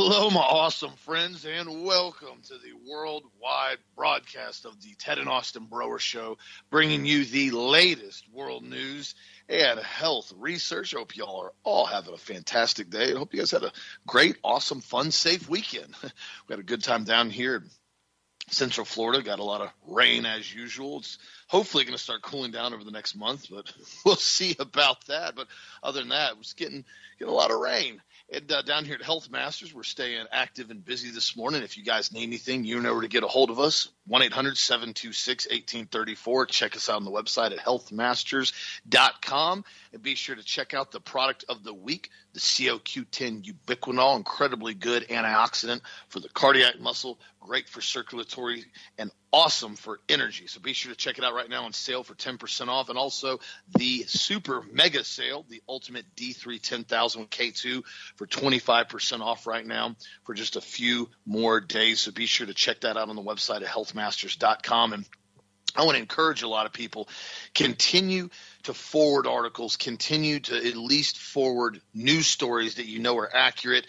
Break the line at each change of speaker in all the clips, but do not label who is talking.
Hello, my awesome friends, and welcome to the worldwide broadcast of the Ted and Austin Broer Show, bringing you the latest world news and health research. Hope y'all are all having a fantastic day. I hope you guys had a great, awesome, fun, safe weekend. we had a good time down here in Central Florida. Got a lot of rain as usual. It's hopefully going to start cooling down over the next month, but we'll see about that. But other than that, it was getting getting a lot of rain. And uh, down here at Health Masters, we're staying active and busy this morning. If you guys need anything, you know where to get a hold of us 1 800 726 1834. Check us out on the website at healthmasters.com. And be sure to check out the product of the week, the COQ10 Ubiquinol. Incredibly good antioxidant for the cardiac muscle, great for circulatory, and awesome for energy. So be sure to check it out right now on sale for 10% off. And also the super mega sale, the ultimate D3 10000 K2 for 25% off right now for just a few more days. So be sure to check that out on the website at healthmasters.com. And I want to encourage a lot of people continue to forward articles, continue to at least forward news stories that you know are accurate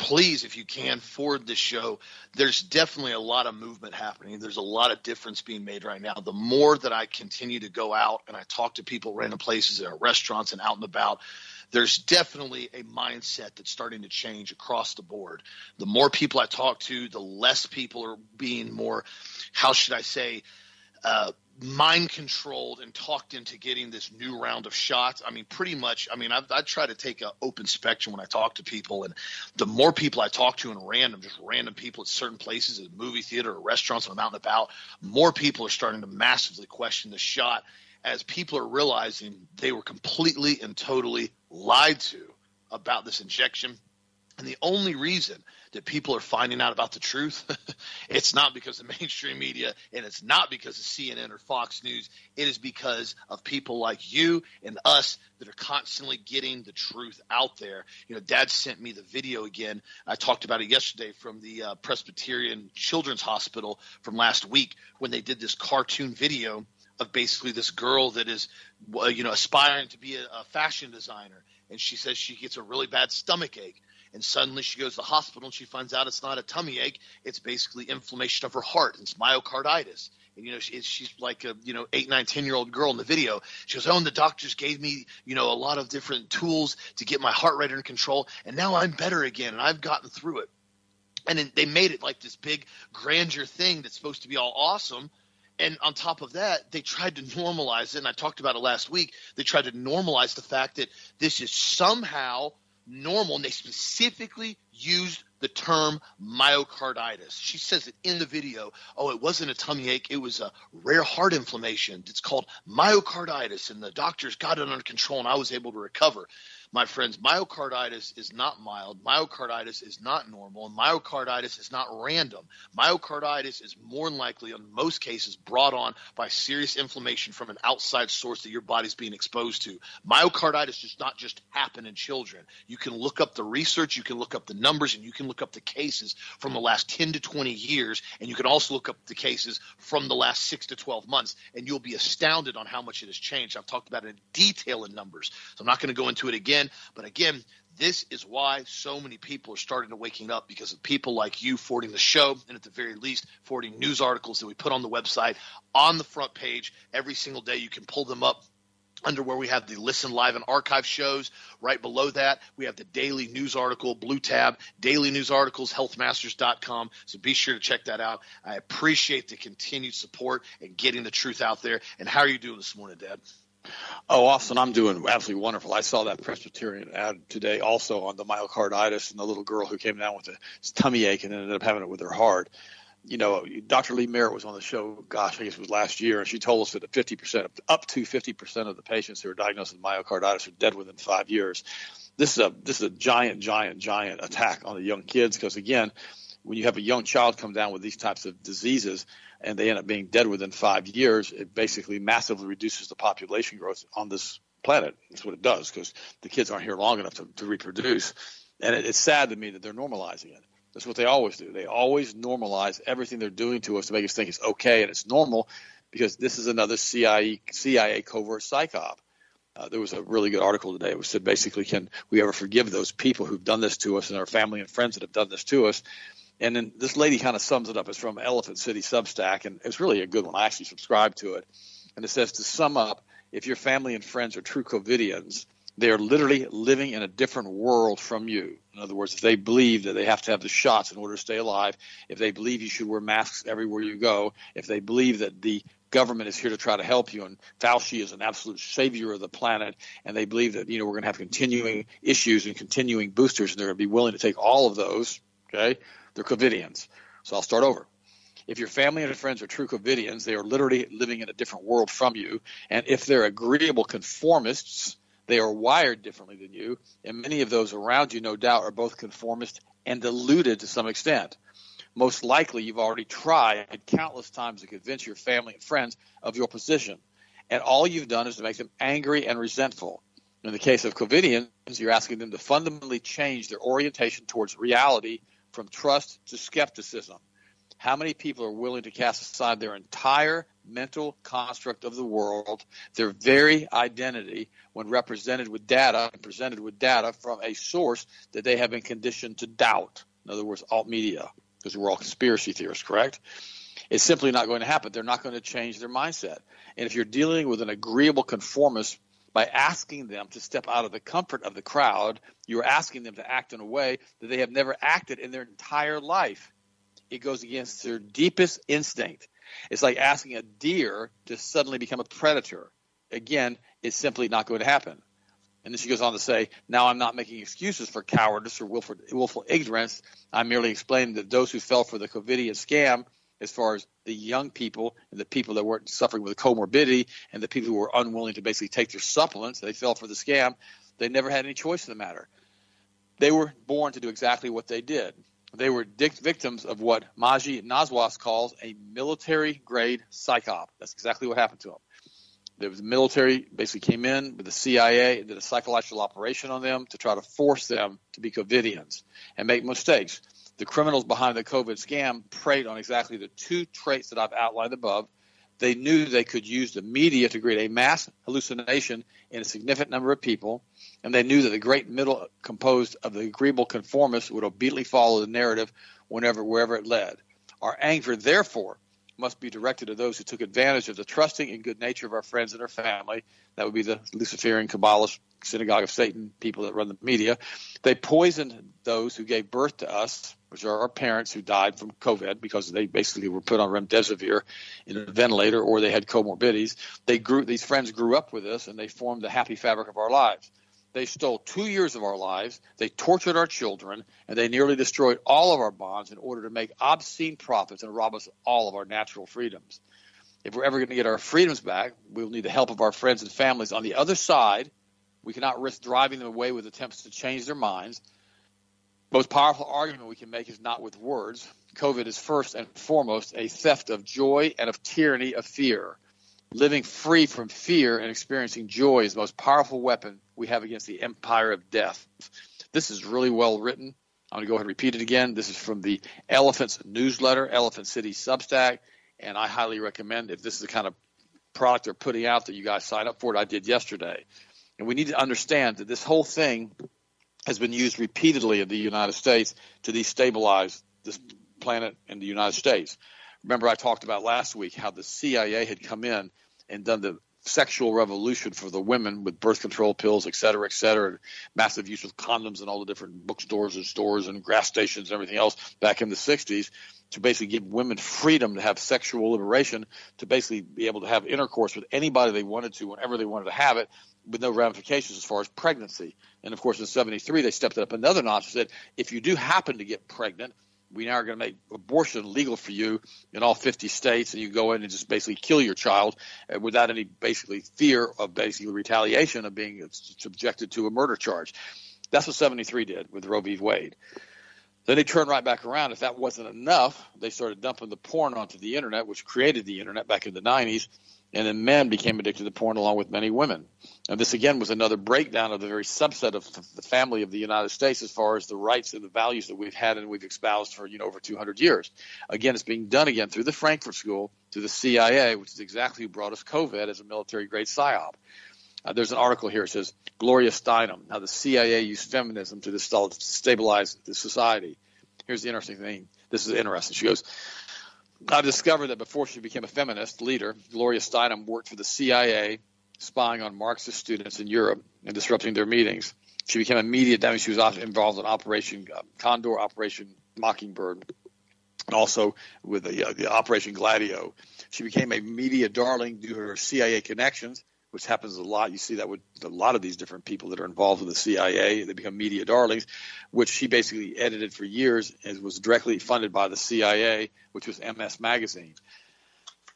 please, if you can, forward the show. There's definitely a lot of movement happening. There's a lot of difference being made right now. The more that I continue to go out and I talk to people, random places, at restaurants, and out and about, there's definitely a mindset that's starting to change across the board. The more people I talk to, the less people are being more, how should I say, uh, mind controlled and talked into getting this new round of shots. I mean, pretty much. I mean, I, I try to take an open spectrum when I talk to people, and the more people I talk to in random, just random people at certain places, at movie theater or restaurants, when I'm out and about, more people are starting to massively question the shot as people are realizing they were completely and totally lied to about this injection. And the only reason that people are finding out about the truth, it's not because of mainstream media and it's not because of CNN or Fox News. It is because of people like you and us that are constantly getting the truth out there. You know, Dad sent me the video again. I talked about it yesterday from the uh, Presbyterian Children's Hospital from last week when they did this cartoon video of basically this girl that is, you know, aspiring to be a, a fashion designer, and she says she gets a really bad stomach ache and suddenly she goes to the hospital and she finds out it's not a tummy ache. It's basically inflammation of her heart. It's myocarditis. And you know she, she's like a you know eight nine ten year old girl in the video. She goes oh and the doctors gave me you know a lot of different tools to get my heart rate under control and now i'm better again and i've gotten through it. And then they made it like this big grandeur thing that's supposed to be all awesome. And on top of that, they tried to normalize it. And I talked about it last week. They tried to normalize the fact that this is somehow normal, and they specifically used the term myocarditis. She says it in the video. Oh, it wasn't a tummy ache. It was a rare heart inflammation. It's called myocarditis, and the doctors got it under control, and I was able to recover my friends, myocarditis is not mild. Myocarditis is not normal. And myocarditis is not random. Myocarditis is more than likely, in most cases, brought on by serious inflammation from an outside source that your body's being exposed to. Myocarditis does not just happen in children. You can look up the research, you can look up the numbers, and you can look up the cases from the last 10 to 20 years. And you can also look up the cases from the last six to 12 months. And you'll be astounded on how much it has changed. I've talked about it in detail in numbers. So I'm not going to go into it again again. But again, this is why so many people are starting to waking up because of people like you forwarding the show and at the very least forwarding news articles that we put on the website on the front page every single day. You can pull them up under where we have the listen live and archive shows. Right below that we have the daily news article blue tab daily news articles healthmasters.com so be sure to check that out. I appreciate the continued support and getting the truth out there. And how are you doing this morning dad
Oh, Austin, I'm doing absolutely wonderful. I saw that Presbyterian ad today also on the myocarditis and the little girl who came down with a tummy ache and ended up having it with her heart. You know, Dr. Lee Merritt was on the show, gosh, I guess it was last year, and she told us that 50%, up to 50% of the patients who are diagnosed with myocarditis are dead within five years. This is a this is a giant, giant, giant attack on the young kids because again, when you have a young child come down with these types of diseases, and they end up being dead within five years, it basically massively reduces the population growth on this planet. That's what it does because the kids aren't here long enough to, to reproduce. And it, it's sad to me that they're normalizing it. That's what they always do. They always normalize everything they're doing to us to make us think it's okay and it's normal because this is another CIA, CIA covert psyop. Uh, there was a really good article today. It said basically, can we ever forgive those people who've done this to us and our family and friends that have done this to us? And then this lady kind of sums it up. It's from Elephant City Substack, and it's really a good one. I actually subscribe to it. And it says to sum up, if your family and friends are true COVIDians, they are literally living in a different world from you. In other words, if they believe that they have to have the shots in order to stay alive, if they believe you should wear masks everywhere you go, if they believe that the government is here to try to help you and Fauci is an absolute savior of the planet and they believe that you know we're going to have continuing issues and continuing boosters and they're going to be willing to take all of those okay they're covidians. So i'll start over. If your family and friends are true covidians they are literally living in a different world from you. And if they're agreeable conformists they are wired differently than you. And many of those around you no doubt are both conformist and deluded to some extent. Most likely you've already tried countless times to convince your family and friends of your position. And all you've done is to make them angry and resentful. In the case of COVIDians, you're asking them to fundamentally change their orientation towards reality from trust to skepticism. How many people are willing to cast aside their entire mental construct of the world, their very identity, when represented with data and presented with data from a source that they have been conditioned to doubt? In other words, alt media because we're all conspiracy theorists, correct? It's simply not going to happen. They're not going to change their mindset. And if you're dealing with an agreeable conformist by asking them to step out of the comfort of the crowd, you're asking them to act in a way that they have never acted in their entire life. It goes against their deepest instinct. It's like asking a deer to suddenly become a predator. Again, it's simply not going to happen. And then she goes on to say, Now I'm not making excuses for cowardice or willful, willful ignorance. I'm merely explaining that those who fell for the COVIDian scam, as far as the young people and the people that weren't suffering with comorbidity and the people who were unwilling to basically take their supplements, they fell for the scam. They never had any choice in the matter. They were born to do exactly what they did. They were victims of what Maji Naswas calls a military grade psyop. That's exactly what happened to them. There was the military basically came in with the CIA and did a psychological operation on them to try to force them to be COVIDians and make mistakes. The criminals behind the COVID scam preyed on exactly the two traits that I've outlined above. They knew they could use the media to create a mass hallucination in a significant number of people, and they knew that the great middle composed of the agreeable conformists would obediently follow the narrative whenever wherever it led. Our anger, therefore, must be directed to those who took advantage of the trusting and good nature of our friends and our family. That would be the Luciferian Kabbalist synagogue of Satan people that run the media. They poisoned those who gave birth to us, which are our parents who died from COVID because they basically were put on remdesivir in a ventilator or they had comorbidities. They grew; these friends grew up with us and they formed the happy fabric of our lives. They stole two years of our lives, they tortured our children, and they nearly destroyed all of our bonds in order to make obscene profits and rob us all of our natural freedoms. If we're ever going to get our freedoms back, we will need the help of our friends and families on the other side. We cannot risk driving them away with attempts to change their minds. Most powerful argument we can make is not with words. COVID is first and foremost a theft of joy and of tyranny of fear. Living free from fear and experiencing joy is the most powerful weapon we have against the empire of death. This is really well written. I'm going to go ahead and repeat it again. This is from the Elephants newsletter, Elephant City Substack, and I highly recommend if this is the kind of product they're putting out that you guys sign up for it. I did yesterday. And we need to understand that this whole thing has been used repeatedly in the United States to destabilize this planet and the United States. Remember, I talked about last week how the CIA had come in and done the sexual revolution for the women with birth control pills, et cetera, et cetera, and massive use of condoms in all the different bookstores and stores and gas stations and everything else back in the 60s to basically give women freedom to have sexual liberation, to basically be able to have intercourse with anybody they wanted to, whenever they wanted to have it, with no ramifications as far as pregnancy. And of course, in 73, they stepped it up another notch and said, if you do happen to get pregnant, we now are going to make abortion legal for you in all 50 states, and you go in and just basically kill your child uh, without any basically fear of basically retaliation of being subjected to a murder charge. That's what 73 did with Roe v. Wade. Then they turned right back around. If that wasn't enough, they started dumping the porn onto the internet, which created the internet back in the 90s and then men became addicted to porn along with many women. And this again was another breakdown of the very subset of the family of the United States as far as the rights and the values that we've had and we've espoused for you know over 200 years. Again, it's being done again through the Frankfurt School, through the CIA, which is exactly who brought us COVID as a military grade psyop. Uh, there's an article here. It says Gloria Steinem, how the CIA used feminism to destabilize the society. Here's the interesting thing. This is interesting. She goes, I discovered that before she became a feminist leader, Gloria Steinem worked for the CIA, spying on Marxist students in Europe and disrupting their meetings. She became a media dummy. She was involved in Operation uh, Condor, Operation Mockingbird, and also with the, uh, the Operation Gladio. She became a media darling due to her CIA connections, which happens a lot. You see that with a lot of these different people that are involved with the CIA. They become media darlings, which she basically edited for years and was directly funded by the CIA, which was MS Magazine.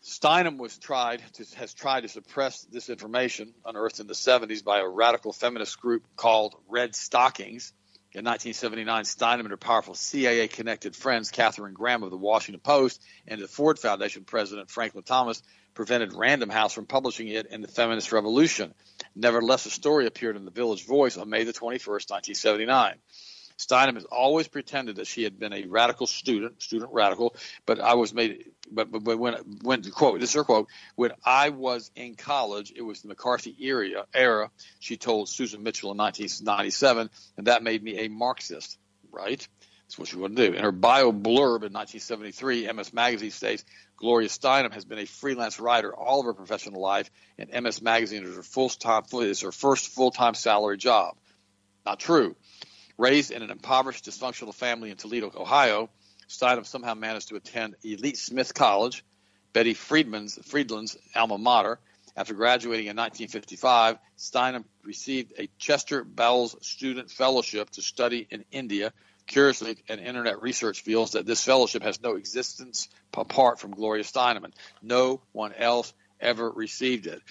Steinem was tried to, has tried to suppress this information unearthed in the 70s by a radical feminist group called Redstockings. In 1979, Steinem and her powerful CIA connected friends, Katharine Graham of the Washington Post and the Ford Foundation president, Franklin Thomas, prevented Random House from publishing it in the Feminist Revolution. Nevertheless, the story appeared in the Village Voice on May the 21st, 1979. Steinem has always pretended that she had been a radical student, student radical, but I was made, but, but, when, when, quote, this is her quote, when I was in college, it was the McCarthy era, era, she told Susan Mitchell in 1997, and that made me a Marxist, right? That's what she wanted to do. In her bio blurb in 1973, MS Magazine states, Gloria Steinem has been a freelance writer all of her professional life, and MS Magazine is her, full-time, is her first full-time salary job. Not true. Raised in an impoverished, dysfunctional family in Toledo, Ohio, Steinem somehow managed to attend Elite Smith College, Betty Friedman's, Friedland's alma mater. After graduating in 1955, Steinem received a Chester Bowles Student Fellowship to study in India. Curiously, an internet research feels that this fellowship has no existence apart from Gloria Steinem. No one else ever received it.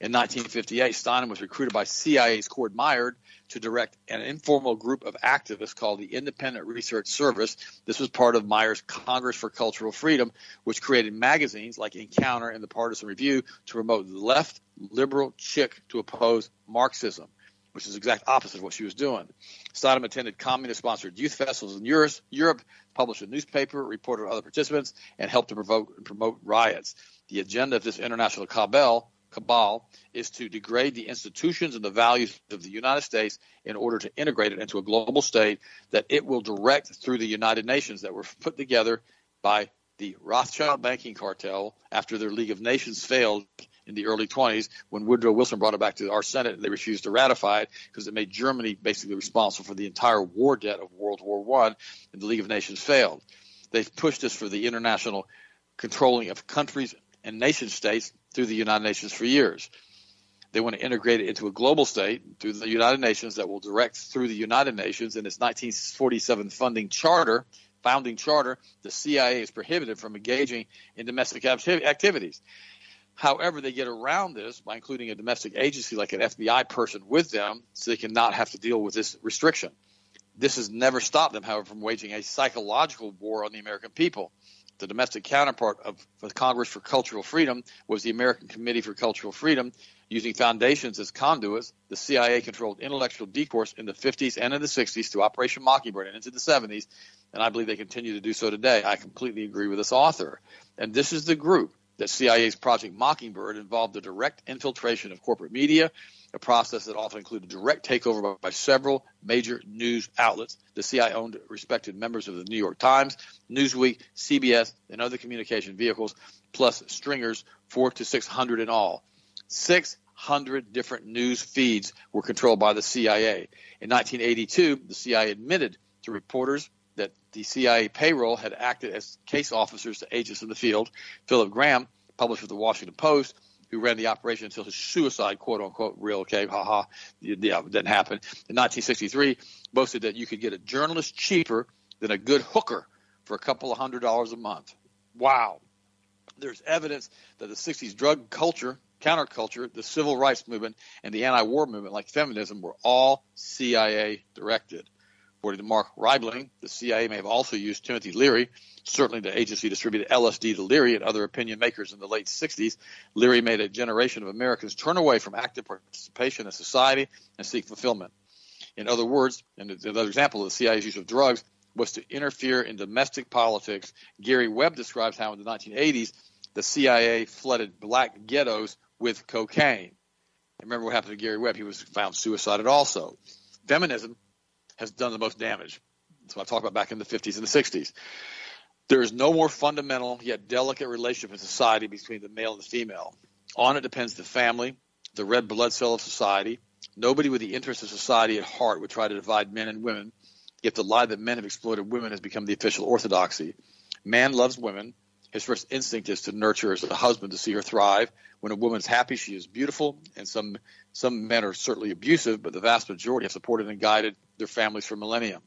In 1958, Steinem was recruited by CIA's Cord Meyer to direct an informal group of activists called the Independent Research Service. This was part of Meyer's Congress for Cultural Freedom, which created magazines like Encounter and the Partisan Review to promote left liberal chick to oppose Marxism, which is the exact opposite of what she was doing. Steinem attended communist-sponsored youth festivals in Europe, published a newspaper, reported on other participants, and helped to provoke, and promote riots. The agenda of this international cabal cabal is to degrade the institutions and the values of the United States in order to integrate it into a global state that it will direct through the United Nations that were put together by the Rothschild banking cartel after their League of Nations failed in the early 20s when Woodrow Wilson brought it back to our Senate they refused to ratify it because it made Germany basically responsible for the entire war debt of World War One and the League of Nations failed. They've pushed us for the international controlling of countries and nation states through the United Nations for years. They want to integrate it into a global state through the United Nations that will direct through the United Nations in its 1947 funding charter, founding charter. The CIA is prohibited from engaging in domestic activities. However, they get around this by including a domestic agency like an FBI person with them so they can not have to deal with this restriction. This has never stopped them, however, from waging a psychological war on the American people. The domestic counterpart of the Congress for Cultural Freedom was the American Committee for Cultural Freedom, using foundations as conduits. The CIA controlled intellectual discourse in the 50s and in the 60s through Operation Mockingbird and into the 70s, and I believe they continue to do so today. I completely agree with this author. And this is the group that CIA's Project Mockingbird involved the direct infiltration of corporate media, a process that often included direct takeover by, by several major news outlets. The CIA owned respected members of the New York Times, Newsweek, CBS, and other communication vehicles, plus stringers, four to 600 in all. 600 different news feeds were controlled by the CIA. In 1982, the CIA admitted to reporters that the CIA payroll had acted as case officers to agents in the field. Philip Graham, published with the Washington Post, who ran the operation until his suicide, quote unquote, real okay, haha, yeah, uh, didn't happen. In 1963, boasted that you could get a journalist cheaper than a good hooker for a couple of hundred dollars a month. Wow. There's evidence that the 60s drug culture, counterculture, the civil rights movement, and the anti war movement, like feminism, were all CIA directed. According to Mark Riebling, the CIA may have also used Timothy Leary. Certainly, the agency distributed LSD to Leary and other opinion makers in the late 60s. Leary made a generation of Americans turn away from active participation in society and seek fulfillment. In other words, and another example of the CIA's use of drugs was to interfere in domestic politics. Gary Webb describes how in the 1980s the CIA flooded black ghettos with cocaine. remember what happened to Gary Webb? He was found suicided also. Feminism has done the most damage. That's what I talked about back in the 50s and the 60s. There is no more fundamental yet delicate relationship in society between the male and the female. On it depends the family, the red blood cell of society. Nobody with the interest of society at heart would try to divide men and women. Yet the lie that men have exploited women has become the official orthodoxy. Man loves women. His first instinct is to nurture as a husband to see her thrive. When a woman is happy, she is beautiful, and some some men are certainly abusive, but the vast majority have supported and guided their families for millennia.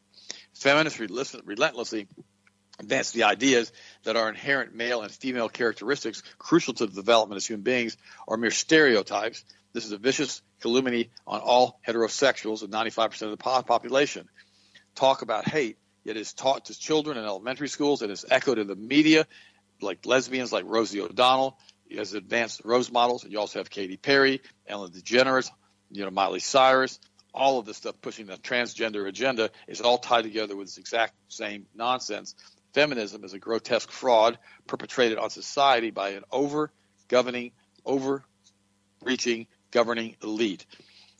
Feminists relentlessly advance the ideas that our inherent male and female characteristics, crucial to the development as human beings, are mere stereotypes. This is a vicious calumny on all heterosexuals and 95% of the population. Talk about hate, yet is taught to children in elementary schools. It is echoed in the media, like lesbians like Rosie O'Donnell as advanced rose models. You also have Katy Perry, Ellen DeGeneres, you know Miley Cyrus. All of this stuff pushing the transgender agenda is all tied together with this exact same nonsense. Feminism is a grotesque fraud perpetrated on society by an over governing, over reaching governing elite.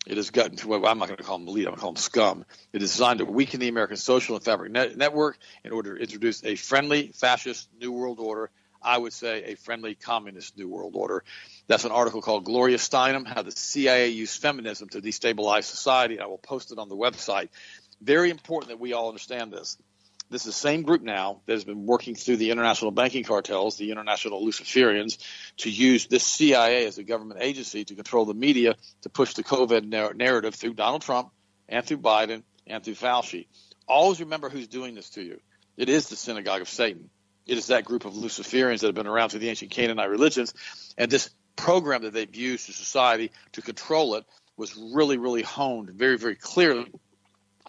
It has gotten to what I'm not going to call them elite, I'm going to call them scum. It is designed to weaken the American social and fabric net- network in order to introduce a friendly, fascist New World Order. I would say a friendly communist New World Order. That's an article called Gloria Steinem How the CIA Used Feminism to Destabilize Society. I will post it on the website. Very important that we all understand this. This is the same group now that has been working through the international banking cartels, the international Luciferians, to use this CIA as a government agency to control the media to push the COVID narrative through Donald Trump and through Biden and through Fauci. Always remember who's doing this to you. It is the synagogue of Satan. It is that group of Luciferians that have been around through the ancient Canaanite religions. And this program that they've used to society to control it was really, really honed very, very clearly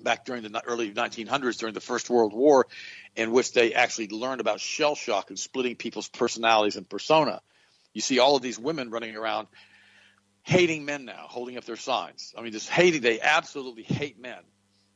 back during the early 1900s during the First World War, in which they actually learned about shell shock and splitting people's personalities and persona. You see all of these women running around hating men now, holding up their signs. I mean, just hating, they absolutely hate men.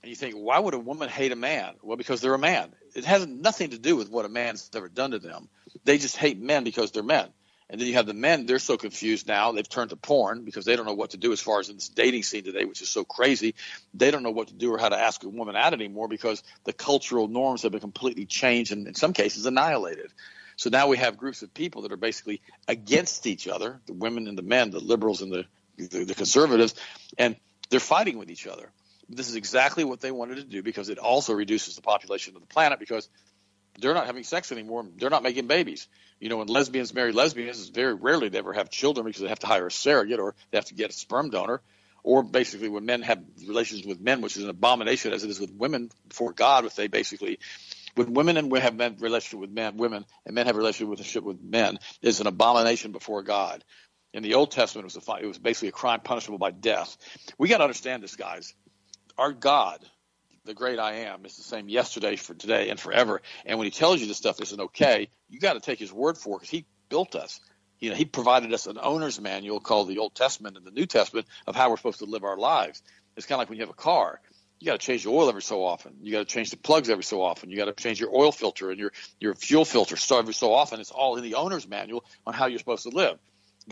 And you think, why would a woman hate a man? Well, because they're a man. It has nothing to do with what a man's ever done to them. They just hate men because they're men. And then you have the men, they're so confused now, they've turned to porn because they don't know what to do as far as in this dating scene today, which is so crazy. They don't know what to do or how to ask a woman out anymore because the cultural norms have been completely changed and in some cases annihilated. So now we have groups of people that are basically against each other, the women and the men, the liberals and the, the, the conservatives, and they're fighting with each other. This is exactly what they wanted to do because it also reduces the population of the planet because they're not having sex anymore. They're not making babies. You know, when lesbians marry lesbians, it's very rarely they ever have children because they have to hire a surrogate or they have to get a sperm donor. Or basically, when men have relations with men, which is an abomination as it is with women before God, if they basically, when women and we have men relationship with men, women, and men have relationship with men, is an abomination before God. In the Old Testament, it was, a, it was basically a crime punishable by death. We got to understand this, guys. Our God, the great I am is the same yesterday for today and forever. And when he tells you this stuff isn't okay, you got to take his word for it because he built us. You know, he provided us an owner's manual called the Old Testament and the New Testament of how we're supposed to live our lives. It's kind of like when you have a car. You got to change the oil every so often. You got to change the plugs every so often. You got to change your oil filter and your your fuel filter so every so often. It's all in the owner's manual on how you're supposed to live.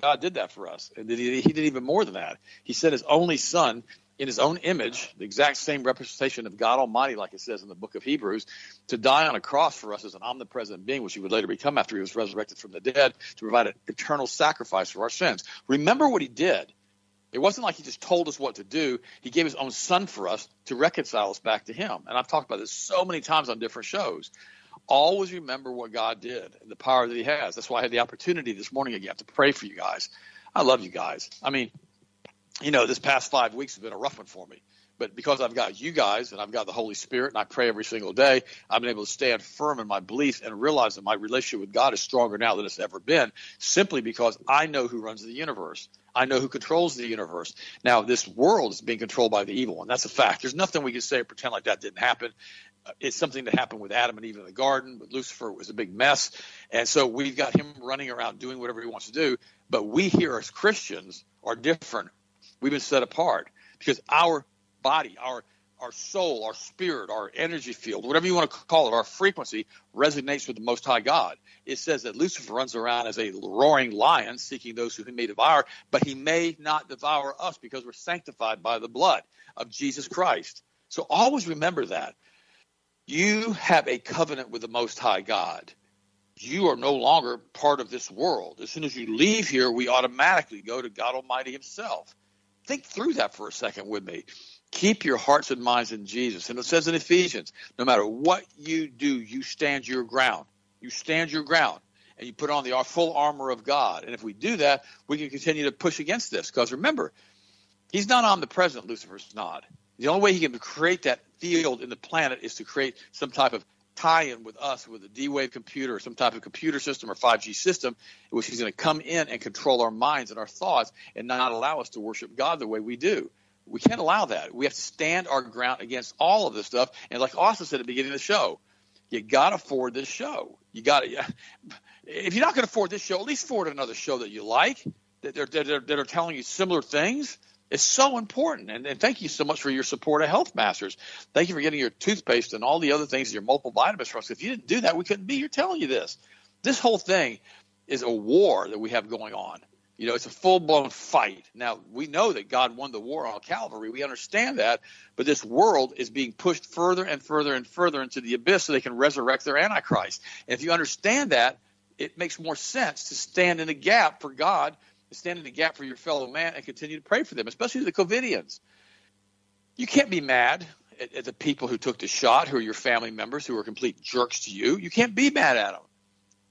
God did that for us, and he, he did even more than that. He sent his only Son in his own image, the exact same representation of God Almighty, like it says in the book of Hebrews, to die on a cross for us as an omnipresent being, which he would later become after he was resurrected from the dead, to provide an eternal sacrifice for our sins. Remember what he did. It wasn't like he just told us what to do. He gave his own son for us to reconcile us back to him. And I've talked about this so many times on different shows. Always remember what God did and the power that he has. That's why I had the opportunity this morning again to pray for you guys. I love you guys. I mean, you know, this past five weeks has been a rough one for me. But because I've got you guys and I've got the Holy Spirit and I pray every single day, I've been able to stand firm in my belief and realize that my relationship with God is stronger now than it's ever been, simply because I know who runs the universe. I know who controls the universe. Now, this world is being controlled by the evil one. That's a fact. There's nothing we can say or pretend like that didn't happen. Uh, it's something that happened with Adam and Eve in the garden, but Lucifer was a big mess. And so we've got him running around doing whatever he wants to do. But we here as Christians are different We've been set apart because our body, our our soul, our spirit, our energy field, whatever you want to call it, our frequency resonates with the Most High God. It says that Lucifer runs around as a roaring lion seeking those who he may devour, but he may not devour us because we're sanctified by the blood of Jesus Christ. So always remember that. You have a covenant with the Most High God. You are no longer part of this world. As soon as you leave here, we automatically go to God Almighty Himself. Think through that for a second with me. Keep your hearts and minds in Jesus. And it says in Ephesians, no matter what you do, you stand your ground. You stand your ground and you put on the full armor of God. And if we do that, we can continue to push against this. Because remember, he's not omnipresent, Lucifer's not. The only way he can create that field in the planet is to create some type of tie-in with us with a D-Wave computer or some type of computer system or 5G system, which he's going to come in and control our minds and our thoughts and not allow us to worship God the way we do. We can't allow that. We have to stand our ground against all of this stuff. And like Austin said at the beginning of the show, you got to afford this show. You got to. If you're not going to afford this show, at least afford another show that you like that, they're, that, are, that are telling you similar things. It's so important. And, and, thank you so much for your support of Health Masters. Thank you for getting your toothpaste and all the other things, your multiple vitamins for us. If you didn't do that, we couldn't be here telling you this. This whole thing is a war that we have going on. You know, it's a full blown fight. Now, we know that God won the war on Calvary. We understand that. But this world is being pushed further and further and further into the abyss so they can resurrect their Antichrist. And if you understand that, it makes more sense to stand in the gap for God, stand in the gap for your fellow man, and continue to pray for them, especially the COVIDians. You can't be mad at, at the people who took the shot, who are your family members, who are complete jerks to you. You can't be mad at them.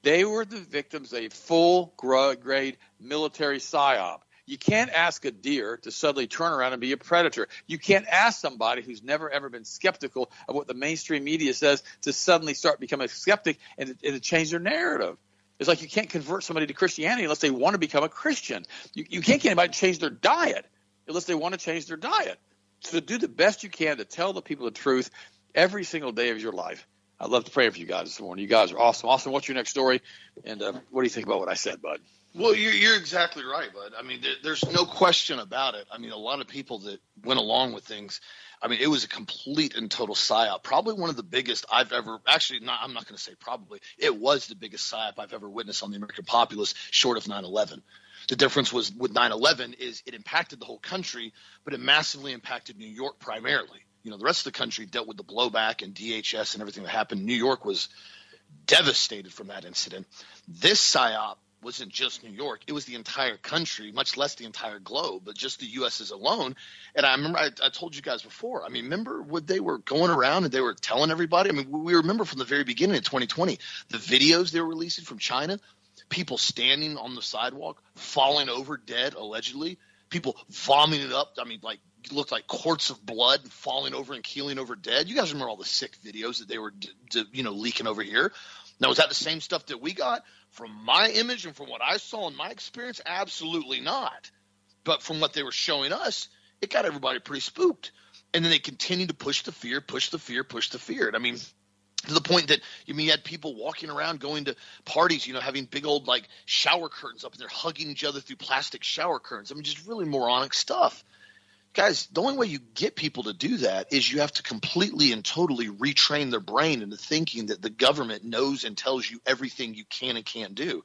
They were the victims of a full grade military psyop. You can't ask a deer to suddenly turn around and be a predator. You can't ask somebody who's never ever been skeptical of what the mainstream media says to suddenly start becoming a skeptic and, and to change their narrative. It's like you can't convert somebody to Christianity unless they want to become a Christian. You, you can't get anybody to change their diet unless they want to change their diet. So do the best you can to tell the people the truth every single day of your life. I'd love to pray for you guys this morning. You guys are awesome. Awesome. what's your next story? And uh, what do you think about what I said, bud?
Well, you're, you're exactly right, bud. I mean, there, there's no question about it. I mean, a lot of people that went along with things. I mean, it was a complete and total psyop. Probably one of the biggest I've ever. Actually, not, I'm not going to say probably. It was the biggest psyop I've ever witnessed on the American populace, short of 9/11. The difference was with 9/11 is it impacted the whole country, but it massively impacted New York primarily you know the rest of the country dealt with the blowback and DHS and everything that happened. New York was devastated from that incident. This psyop wasn't just New York; it was the entire country, much less the entire globe, but just the U.S. as alone. And I remember I, I told you guys before. I mean, remember what they were going around and they were telling everybody. I mean, we remember from the very beginning of 2020 the videos they were releasing from China, people standing on the sidewalk, falling over dead allegedly, people vomiting it up. I mean, like looked like quarts of blood falling over and keeling over dead. You guys remember all the sick videos that they were, d- d- you know, leaking over here. Now, was that the same stuff that we got from my image and from what I saw in my experience? Absolutely not. But from what they were showing us, it got everybody pretty spooked. And then they continued to push the fear, push the fear, push the fear. And I mean, to the point that you mean you had people walking around going to parties, you know, having big old like shower curtains up and they're hugging each other through plastic shower curtains. I mean, just really moronic stuff guys, the only way you get people to do that is you have to completely and totally retrain their brain into thinking that the government knows and tells you everything you can and can't do.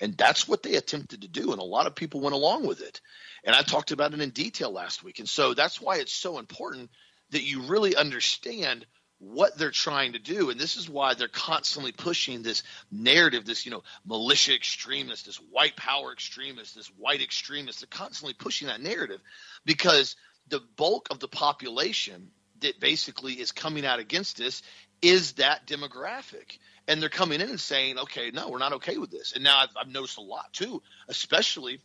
And that's what they attempted to do. And a lot of people went along with it. And I talked about it in detail last week. And so that's why it's so important that you really understand what they're trying to do. And this is why they're constantly pushing this narrative, this, you know, militia extremist, this white power extremist, this white extremist. They're constantly pushing that narrative because – the bulk of the population that basically is coming out against this is that demographic. And they're coming in and saying, okay, no, we're not okay with this. And now I've, I've noticed a lot too, especially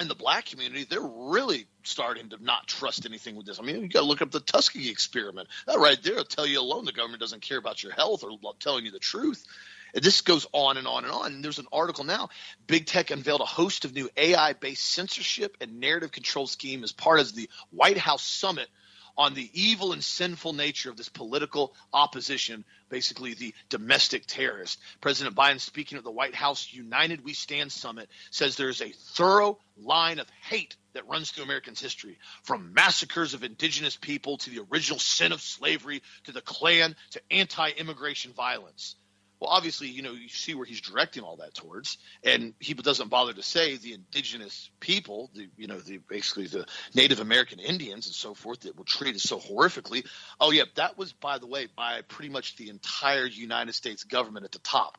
in the black community, they're really starting to not trust anything with this. I mean, you got to look up the Tuskegee experiment. That right there will tell you alone the government doesn't care about your health or telling you the truth. This goes on and on and on. And there's an article now. Big Tech unveiled a host of new AI based censorship and narrative control scheme as part of the White House summit on the evil and sinful nature of this political opposition, basically the domestic terrorist. President Biden, speaking at the White House United We Stand summit, says there's a thorough line of hate that runs through Americans' history, from massacres of indigenous people to the original sin of slavery to the Klan to anti immigration violence. Well, obviously, you know, you see where he's directing all that towards, and he doesn't bother to say the indigenous people, the you know, the basically the Native American Indians and so forth that were treated so horrifically. Oh, yeah, that was, by the way, by pretty much the entire United States government at the top.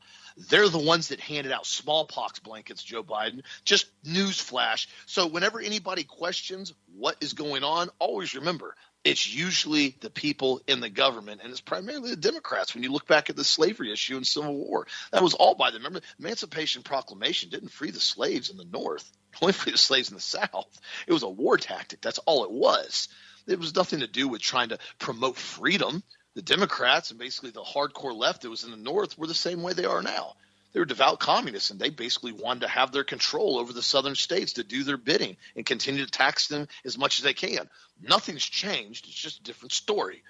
They're the ones that handed out smallpox blankets, Joe Biden. Just newsflash. So whenever anybody questions what is going on, always remember it's usually the people in the government, and it's primarily the Democrats. When you look back at the slavery issue and Civil War, that was all by them. Remember, Emancipation Proclamation didn't free the slaves in the North, only free the slaves in the South. It was a war tactic. That's all it was. It was nothing to do with trying to promote freedom. The Democrats and basically the hardcore left that was in the North were the same way they are now they were devout communists and they basically wanted to have their control over the southern states to do their bidding and continue to tax them as much as they can. Nothing's changed. It's just a different story.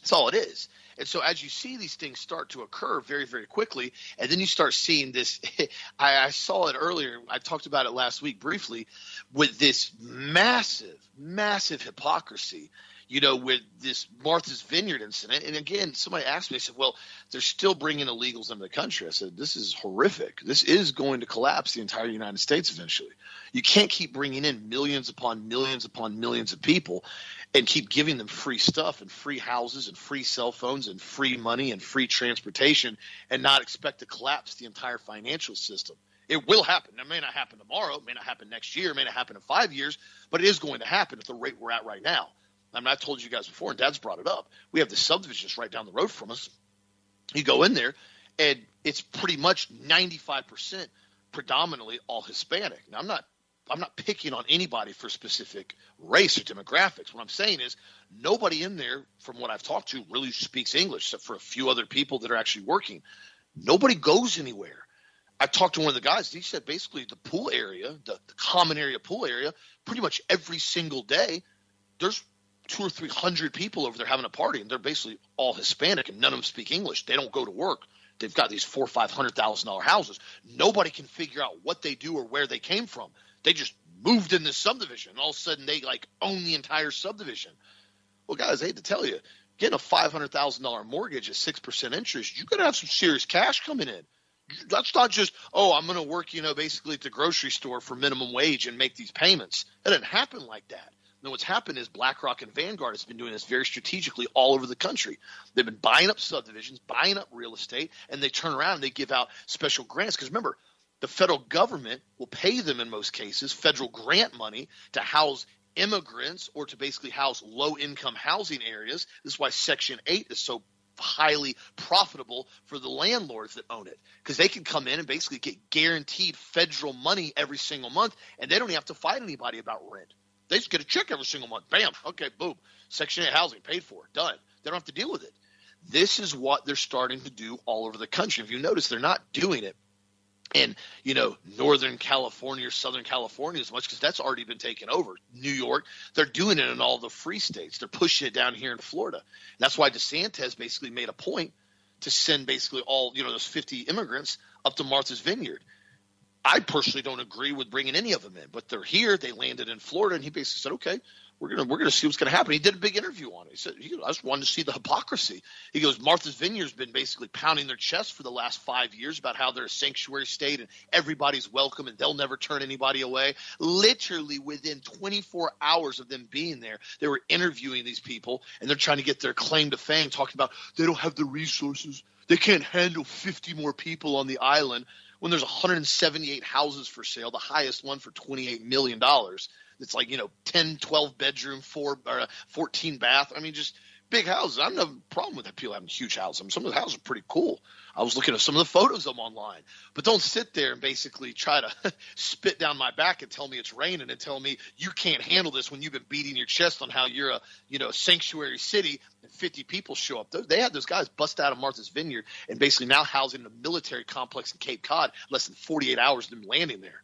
That's all it is. And so as you see these things start to occur very, very quickly, and then you start seeing this, I, I, saw it earlier. I talked about it last week briefly with this massive, massive hypocrisy you know, with this Martha's Vineyard incident. And again, somebody asked me, they said, well, they're still bringing illegals into the country. I said, this is horrific. This is going to collapse the entire United States eventually. You can't keep bringing in millions upon millions upon millions of people and keep giving them free stuff and free houses and free cell phones and free money and free transportation and not expect to collapse the entire financial system. It will happen. It may not happen tomorrow. It may not happen next year. It may not happen in five years, but it is going to happen at the rate we're at right now. I mean, I've told you guys before, and Dad's brought it up. We have the subdivisions right down the road from us. You go in there, and it's pretty much 95% predominantly all Hispanic. Now, I'm not I'm not picking on anybody for specific race or demographics. What I'm saying is nobody in there, from what I've talked to, really speaks English, except for a few other people that are actually working. Nobody goes anywhere. I talked to one of the guys. He said basically the pool area, the, the common area pool area, pretty much every single day, there's two or three hundred people over there having a party, and they're basically all Hispanic, and none of them speak English. They don't go to work. They've got these four or five hundred thousand dollar houses. Nobody can figure out what they do or where they came from. They just moved in this subdivision. And all of a sudden, they like own the entire subdivision. Well, guys, I hate to tell you, getting a five hundred thousand dollar mortgage at six percent interest, you got to have some serious cash coming in. That's not just oh, I'm going to work, you know, basically at the grocery store for minimum wage and make these payments. That didn't happen like that. Now, what's happened is BlackRock and Vanguard has been doing this very strategically all over the country. They've been buying up subdivisions, buying up real estate, and they turn around and they give out special grants. Because remember, the federal government will pay them in most cases federal grant money to house immigrants or to basically house low income housing areas. This is why Section 8 is so highly profitable for the landlords that own it because they can come in and basically get guaranteed federal money every single month and they don't have to fight anybody about rent. They just get a check every single month. Bam. Okay, boom. Section 8 housing paid for. Done. They don't have to deal with it. This is what they're starting to do all over the country. If you notice, they're not doing it in you know northern california or southern california as much because that's already been taken over new york they're doing it in all the free states they're pushing it down here in florida that's why desantis basically made a point to send basically all you know those 50 immigrants up to martha's vineyard I personally don't agree with bringing any of them in, but they're here. They landed in Florida, and he basically said, "Okay, we're gonna we're gonna see what's gonna happen." He did a big interview on it. He said, "I just wanted to see the hypocrisy." He goes, "Martha's Vineyard's been basically pounding their chest for the last five years about how they're a sanctuary state and everybody's welcome and they'll never turn anybody away." Literally within 24 hours of them being there, they were interviewing these people, and they're trying to get their claim to fame, talking about they don't have the resources, they can't handle 50 more people on the island when there's 178 houses for sale, the highest one for 28 million dollars. It's like you know 10, 12 bedroom, four or 14 bath. I mean, just big houses. I have no problem with that people having huge houses. I mean, some of the houses are pretty cool. I was looking at some of the photos of them online. But don't sit there and basically try to spit down my back and tell me it's raining and tell me you can't handle this when you've been beating your chest on how you're a you know sanctuary city 50 people show up. They had those guys bust out of Martha's Vineyard and basically now housing a military complex in Cape Cod less than 48 hours of them landing there.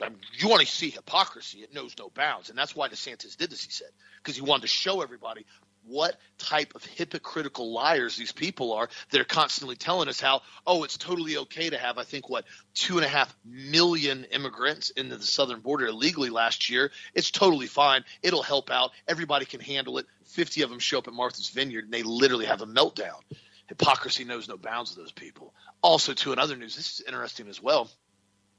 I mean, you want to see hypocrisy; it knows no bounds, and that's why DeSantis did this. He said because he wanted to show everybody what type of hypocritical liars these people are. They're constantly telling us how, oh, it's totally okay to have, I think, what, two and a half million immigrants into the southern border illegally last year. It's totally fine. It'll help out. Everybody can handle it. 50 of them show up at Martha's Vineyard and they literally have a meltdown. Hypocrisy knows no bounds with those people. Also, too, in other news, this is interesting as well.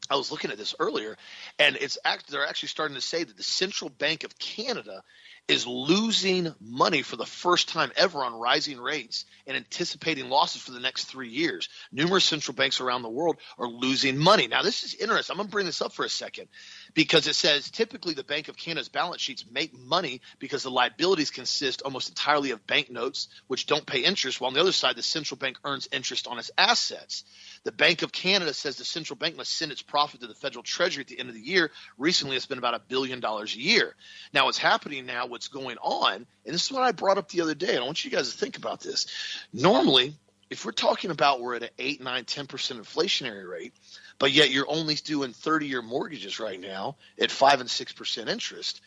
I was looking at this earlier, and it's act, they're actually starting to say that the Central Bank of Canada is losing money for the first time ever on rising rates and anticipating losses for the next three years. Numerous central banks around the world are losing money. Now, this is interesting. I'm going to bring this up for a second because it says typically the Bank of Canada's balance sheets make money because the liabilities consist almost entirely of banknotes, which don't pay interest, while on the other side, the central bank earns interest on its assets. The Bank of Canada says the central bank must send its profit to the federal treasury at the end of the year. Recently, it's been about a billion dollars a year. Now, what's happening now, what's going on, and this is what I brought up the other day, and I want you guys to think about this. Normally, if we're talking about we're at an 8, 9, 10% inflationary rate, but yet you're only doing 30 year mortgages right now at 5 and 6% interest,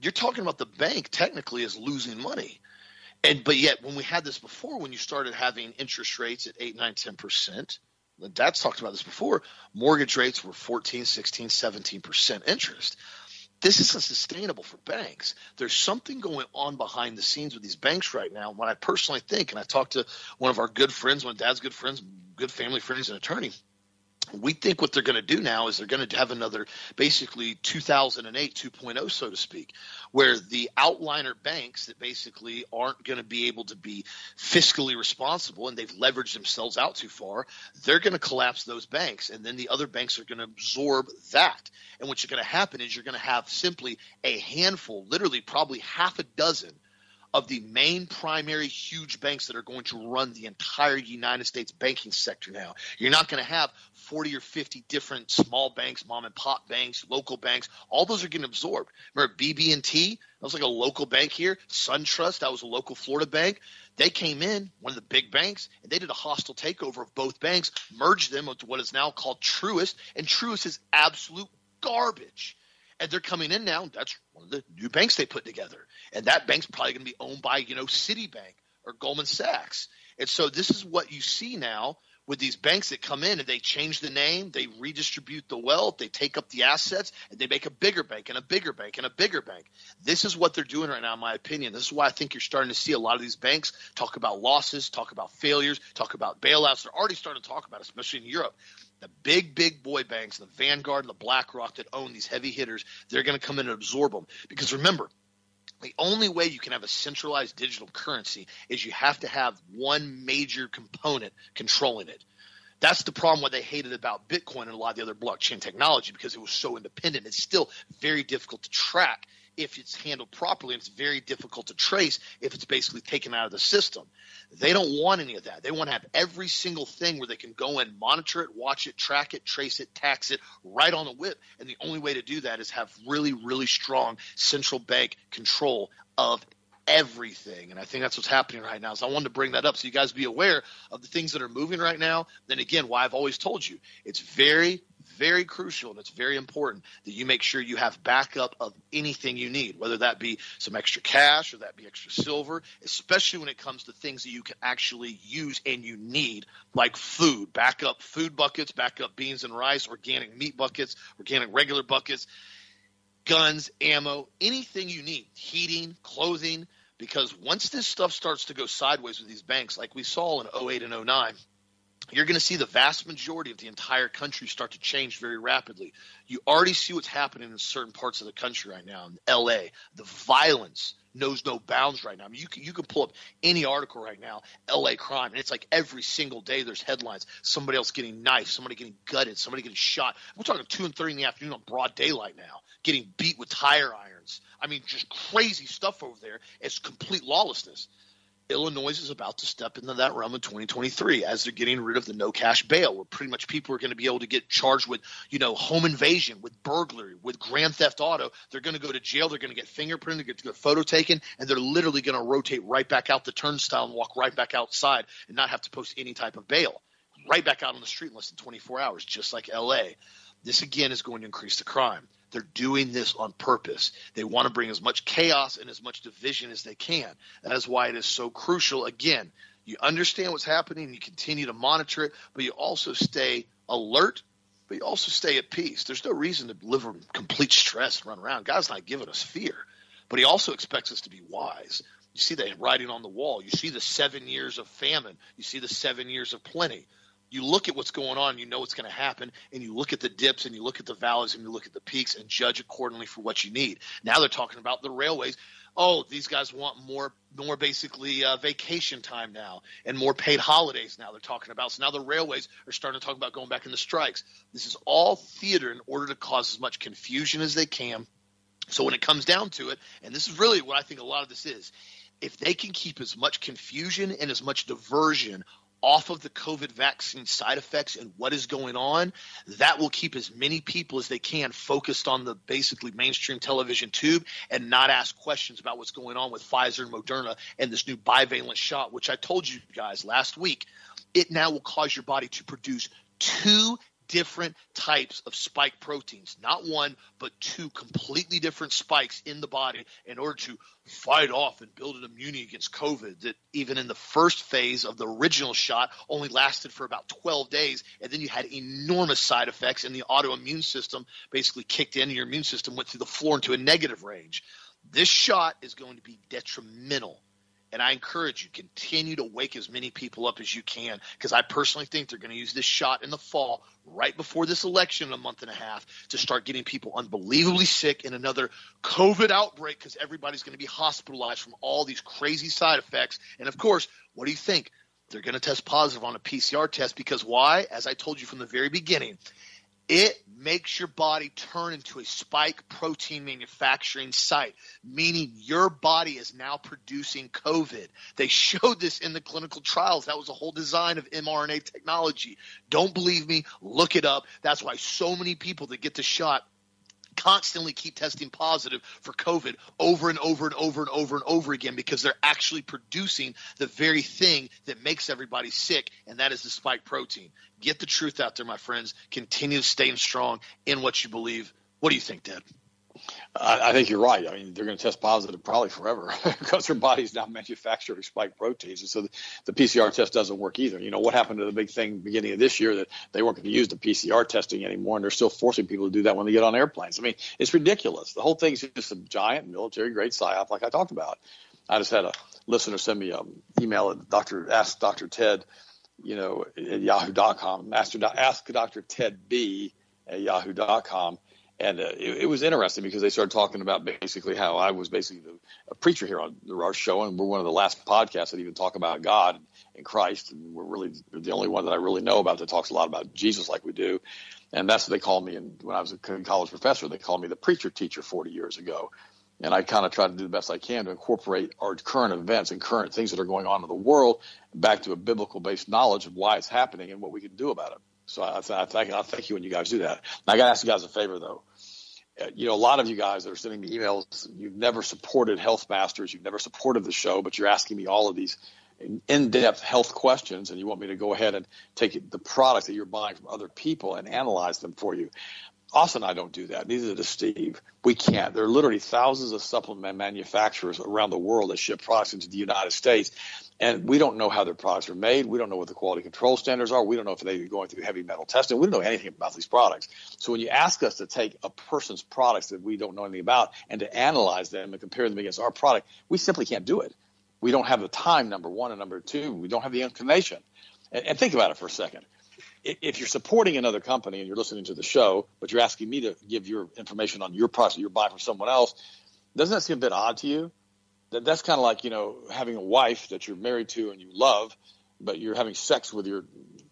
you're talking about the bank technically is losing money. And but yet when we had this before, when you started having interest rates at 8, 9, 10%, Dad's talked about this before. Mortgage rates were 14, 16, 17% interest. This isn't sustainable for banks. There's something going on behind the scenes with these banks right now. What I personally think, and I talked to one of our good friends, one of Dad's good friends, good family friends, an attorney we think what they're going to do now is they're going to have another basically 2008 2.0 so to speak where the outliner banks that basically aren't going to be able to be fiscally responsible and they've leveraged themselves out too far they're going to collapse those banks and then the other banks are going to absorb that. And what's going to happen is you're going to have simply a handful literally probably half a dozen of the main primary huge banks that are going to run the entire United States banking sector now. You're not going to have 40 or 50 different small banks, mom and pop banks, local banks. All those are getting absorbed. Remember BB&T? That was like a local bank here. SunTrust, that was a local Florida bank. They came in, one of the big banks, and they did a hostile takeover of both banks, merged them into what is now called Truist, and Truist is absolute garbage and they're coming in now. That's one of the new banks they put together, and that bank's probably going to be owned by you know Citibank or Goldman Sachs. And so this is what you see now with these banks that come in and they change the name, they redistribute the wealth, they take up the assets, and they make a bigger bank and a bigger bank and a bigger bank. This is what they're doing right now, in my opinion. This is why I think you're starting to see a lot of these banks talk about losses, talk about failures, talk about bailouts. They're already starting to talk about, it, especially in Europe the big, big boy banks, the Vanguard, the BlackRock that own these heavy hitters, they're going to come in and absorb them. Because remember, the only way you can have a centralized digital currency is you have to have one major component controlling it. That's the problem what they hated about Bitcoin and a lot of the other blockchain technology because it was so independent. It's still very difficult to track if it's handled properly, and it's very difficult to trace if it's basically taken out of the system. They don't want any of that. They want to have every single thing where they can go and monitor it, watch it, track it, trace it, tax it right on the whip. And the only way to do that is have really, really strong central bank control of everything. And I think that's what's happening right now. So I wanted to bring that up so you guys be aware of the things that are moving right now. Then again, why I've always told you it's very, very crucial and it's very important that you make sure you have backup of anything you need, whether that be some extra cash or that be extra silver, especially when it comes to things that you can actually use and you need, like food, backup food buckets, backup beans and rice, organic meat buckets, organic regular buckets guns, ammo, anything you need, heating, clothing, because once this stuff starts to go sideways with these banks, like we saw in 08 and 09, you're going to see the vast majority of the entire country start to change very rapidly. You already see what's happening in certain parts of the country right now. In LA, the violence knows no bounds right now. I mean, you can, you can pull up any article right now, LA crime, and it's like every single day there's headlines. Somebody else getting knifed, somebody getting gutted, somebody getting shot. We're talking two and three in the afternoon on broad daylight now, getting beat with tire irons. I mean, just crazy stuff over there. It's complete lawlessness. Illinois is about to step into that realm in 2023 as they're getting rid of the no cash bail, where pretty much people are going to be able to get charged with, you know, home invasion, with burglary, with grand theft auto. They're going to go to jail. They're going to get fingerprinted, get their photo taken, and they're literally going to rotate right back out the turnstile and walk right back outside and not have to post any type of bail. Right back out on the street in less than 24 hours, just like LA. This again is going to increase the crime. They're doing this on purpose. They want to bring as much chaos and as much division as they can. That is why it is so crucial. Again, you understand what's happening, you continue to monitor it, but you also stay alert, but you also stay at peace. There's no reason to live in complete stress and run around. God's not giving us fear, but He also expects us to be wise. You see that writing on the wall. You see the seven years of famine. You see the seven years of plenty you look at what's going on, you know what's going to happen, and you look at the dips and you look at the valleys and you look at the peaks and judge accordingly for what you need. Now they're talking about the railways. Oh, these guys want more, more basically uh, vacation time now and more paid holidays. Now they're talking about. So now the railways are starting to talk about going back into strikes. This is all theater in order to cause as much confusion as they can. So when it comes down to it, and this is really what I think a lot of this is, if they can keep as much confusion and as much diversion off of the COVID vaccine side effects and what is going on, that will keep as many people as they can focused on the basically mainstream television tube and not ask questions about what's going on with Pfizer and Moderna and this new bivalent shot, which I told you guys last week. It now will cause your body to produce two different types of spike proteins, not one, but two completely different spikes in the body in order to fight off and build an immunity against COVID that even in the first phase of the original shot only lasted for about 12 days. And then you had enormous side effects and the autoimmune system basically kicked in and your immune system went through the floor into a negative range. This shot is going to be detrimental and I encourage you continue to wake as many people up as you can because I personally think they're going to use this shot in the fall right before this election in a month and a half to start getting people unbelievably sick in another COVID outbreak because everybody's going to be hospitalized from all these crazy side effects. And of course, what do you think? They're going to test positive on a PCR test because why? As I told you from the very beginning, it makes your body turn into a spike protein manufacturing site, meaning your body is now producing COVID. They showed this in the clinical trials. That was the whole design of mRNA technology. Don't believe me? Look it up. That's why so many people that get the shot constantly keep testing positive for COVID over and over and over and over and over again because they're actually producing the very thing that makes everybody sick, and that is the spike protein. Get the truth out there, my friends. Continue staying strong in what you believe. What do you think, Dad?
I, I think you're right. I mean, they're going to test positive probably forever because their body's now manufacturing spike proteins, and so the, the, PCR test doesn't work either. You know what happened to the big thing beginning of this year that they weren't going to use the PCR testing anymore, and they're still forcing people to do that when they get on airplanes. I mean, it's ridiculous. The whole thing's just a giant military grade psyop, like I talked about. I just had a listener send me an email at Dr. Ask Dr. Ted, you know, at yahoo.com. Master, ask Dr. Ted B at yahoo.com and uh, it, it, was interesting because they started talking about basically how I was basically the, a preacher here on our show, and we're one of the last podcasts that even talk about God and Christ, and we're really the only one that I really know about that talks a lot about Jesus like we do, and that's what they called me. And when I was a college professor, they called me the preacher teacher 40 years ago, and I kind of try to do the best I can to incorporate our current events and current things that are going on in the world back to a biblical based knowledge of why it's happening and what we can do about it. So I, I, thank, I thank you when you guys do that. I got to ask you guys a favor though. Uh, you know, a lot of you guys that are sending me emails, you've never supported Health Masters, you've never supported the show, but you're asking me all of these in-depth health questions, and you want me to go ahead and take the products that you're buying from other people and analyze them for you. Austin and I don't do that. Neither does Steve. We can't. There are literally thousands of supplement manufacturers around the world that ship products into the United States and we don't know how their products are made. We don't know what the quality control standards are. We don't know if they're going through heavy metal testing. We don't know anything about these products. So when you ask us to take a person's products that we don't know anything about and to analyze them and compare them against our product, we simply can't do it. We don't have the time, number one, and number two, we don't have the inclination. And, and think about it for a second. If you're supporting another company and you're listening to the show, but you're asking me to give your information on your product that you're buying from someone else, doesn't that seem a bit odd to you? That that's kind of like you know having a wife that you're married to and you love, but you're having sex with your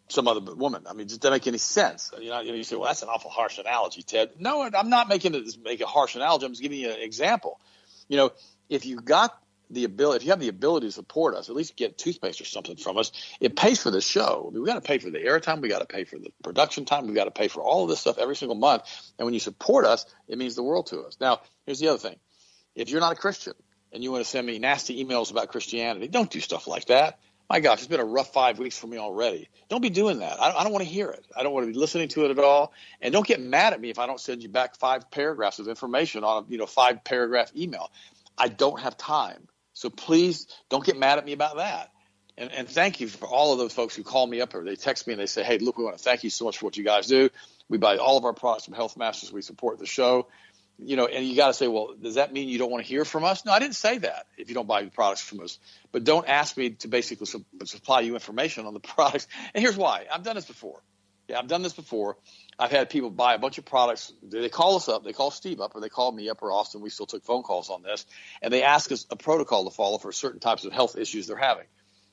some other woman. I mean, does that make any sense? You know, you say, well, that's an awful harsh analogy, Ted. No, I'm not making it make a harsh analogy. I'm just giving you an example. You know, if you got the ability, if you have the ability to support us, at least get toothpaste or something from us. It pays for the show. I mean, we got to pay for the airtime. We got to pay for the production time. We got to pay for all of this stuff every single month. And when you support us, it means the world to us. Now, here's the other thing: if you're not a Christian, and you want to send me nasty emails about Christianity, don't do stuff like that. my gosh, it's been a rough five weeks for me already. Don't be doing that. I, don't want to hear it. I don't want to be listening to it at all. And don't get mad at me if I don't send you back five paragraphs of information on a you know five paragraph email. I don't have time. So please don't get mad at me about that. And, and thank you for all of those folks who call me up or they text me and they say, hey, look, we want to thank you so much for what you guys do. We buy all of our products from Health Masters. We support the show you know, and you got to say, well, does that mean you don't want to hear from us? No, I didn't say that. If you don't buy products from us, but don't ask me to basically su- supply you information on the products. And here's why: I've done this before. Yeah, I've done this before. I've had people buy a bunch of products. They call us up, they call Steve up, or they call me up, or Austin. We still took phone calls on this, and they ask us a protocol to follow for certain types of health issues they're having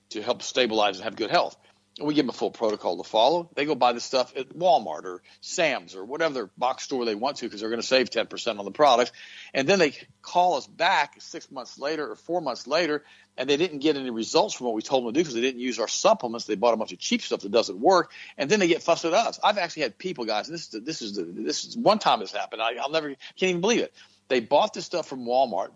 to help stabilize and have good health we give them a full protocol to follow. They go buy the stuff at Walmart or Sam's or whatever box store they want to because they're going to save 10% on the product. And then they call us back six months later or four months later, and they didn't get any results from what we told them to do because they didn't use our supplements. They bought a bunch of cheap stuff that doesn't work, and then they get fussed at us. I've actually had people, guys. This is the, this is the, this is one time this happened. I, I'll never can't even believe it. They bought this stuff from Walmart,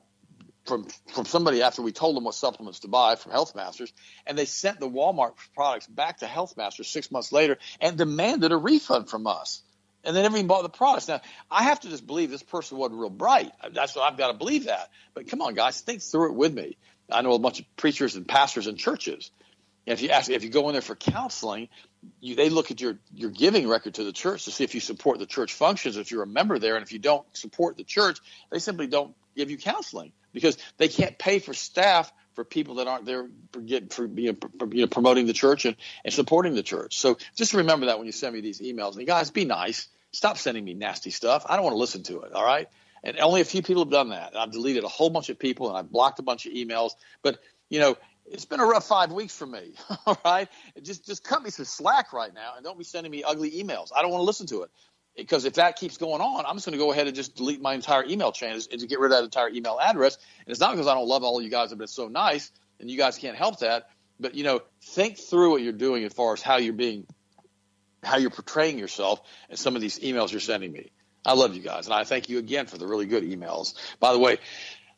from from somebody after we told them what supplements to buy from Health Masters, and they sent the Walmart products back to Health Masters six months later and demanded a refund from us. And they never even bought the products. Now I have to just believe this person wasn't real bright. That's what I've got to believe that. But come on, guys, think through it with me. I know a bunch of preachers and pastors and churches. And if you ask, if you go in there for counseling, you, they look at your your giving record to the church to see if you support the church functions, if you're a member there, and if you don't support the church, they simply don't give you counseling because they can't pay for staff for people that aren't there for, get, for, you know, for you know, promoting the church and, and supporting the church. So just remember that when you send me these emails. And guys, be nice. Stop sending me nasty stuff. I don't want to listen to it. All right. And only a few people have done that. I've deleted a whole bunch of people and I've blocked a bunch of emails. But you know, it's been a rough five weeks for me. All right. Just just cut me some slack right now and don't be sending me ugly emails. I don't want to listen to it because if that keeps going on, I'm just going to go ahead and just delete my entire email chain and to get rid of that entire email address. And it's not because I don't love all you guys have been so nice, and you guys can't help that. But you know, think through what you're doing as far as how you're being, how you're portraying yourself, and some of these emails you're sending me. I love you guys, and I thank you again for the really good emails. By the way,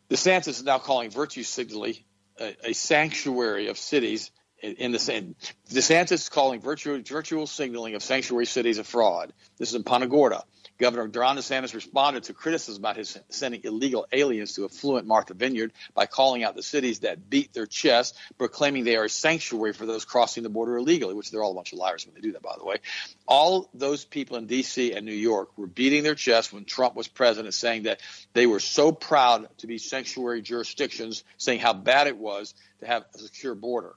the DeSantis is now calling virtue signaling a, a sanctuary of cities in the same, DeSantis is calling virtual, virtual signaling of sanctuary cities a fraud. This is in Punta Gorda. Governor Ron DeSantis responded to criticism about his sending illegal aliens to affluent Martha Vineyard by calling out the cities that beat their chests, proclaiming they are a sanctuary for those crossing the border illegally, which they're all a bunch of liars when they do that, by the way. All those people in D.C. and New York were beating their chests when Trump was president, saying that they were so proud to be sanctuary jurisdictions, saying how bad it was to have a secure border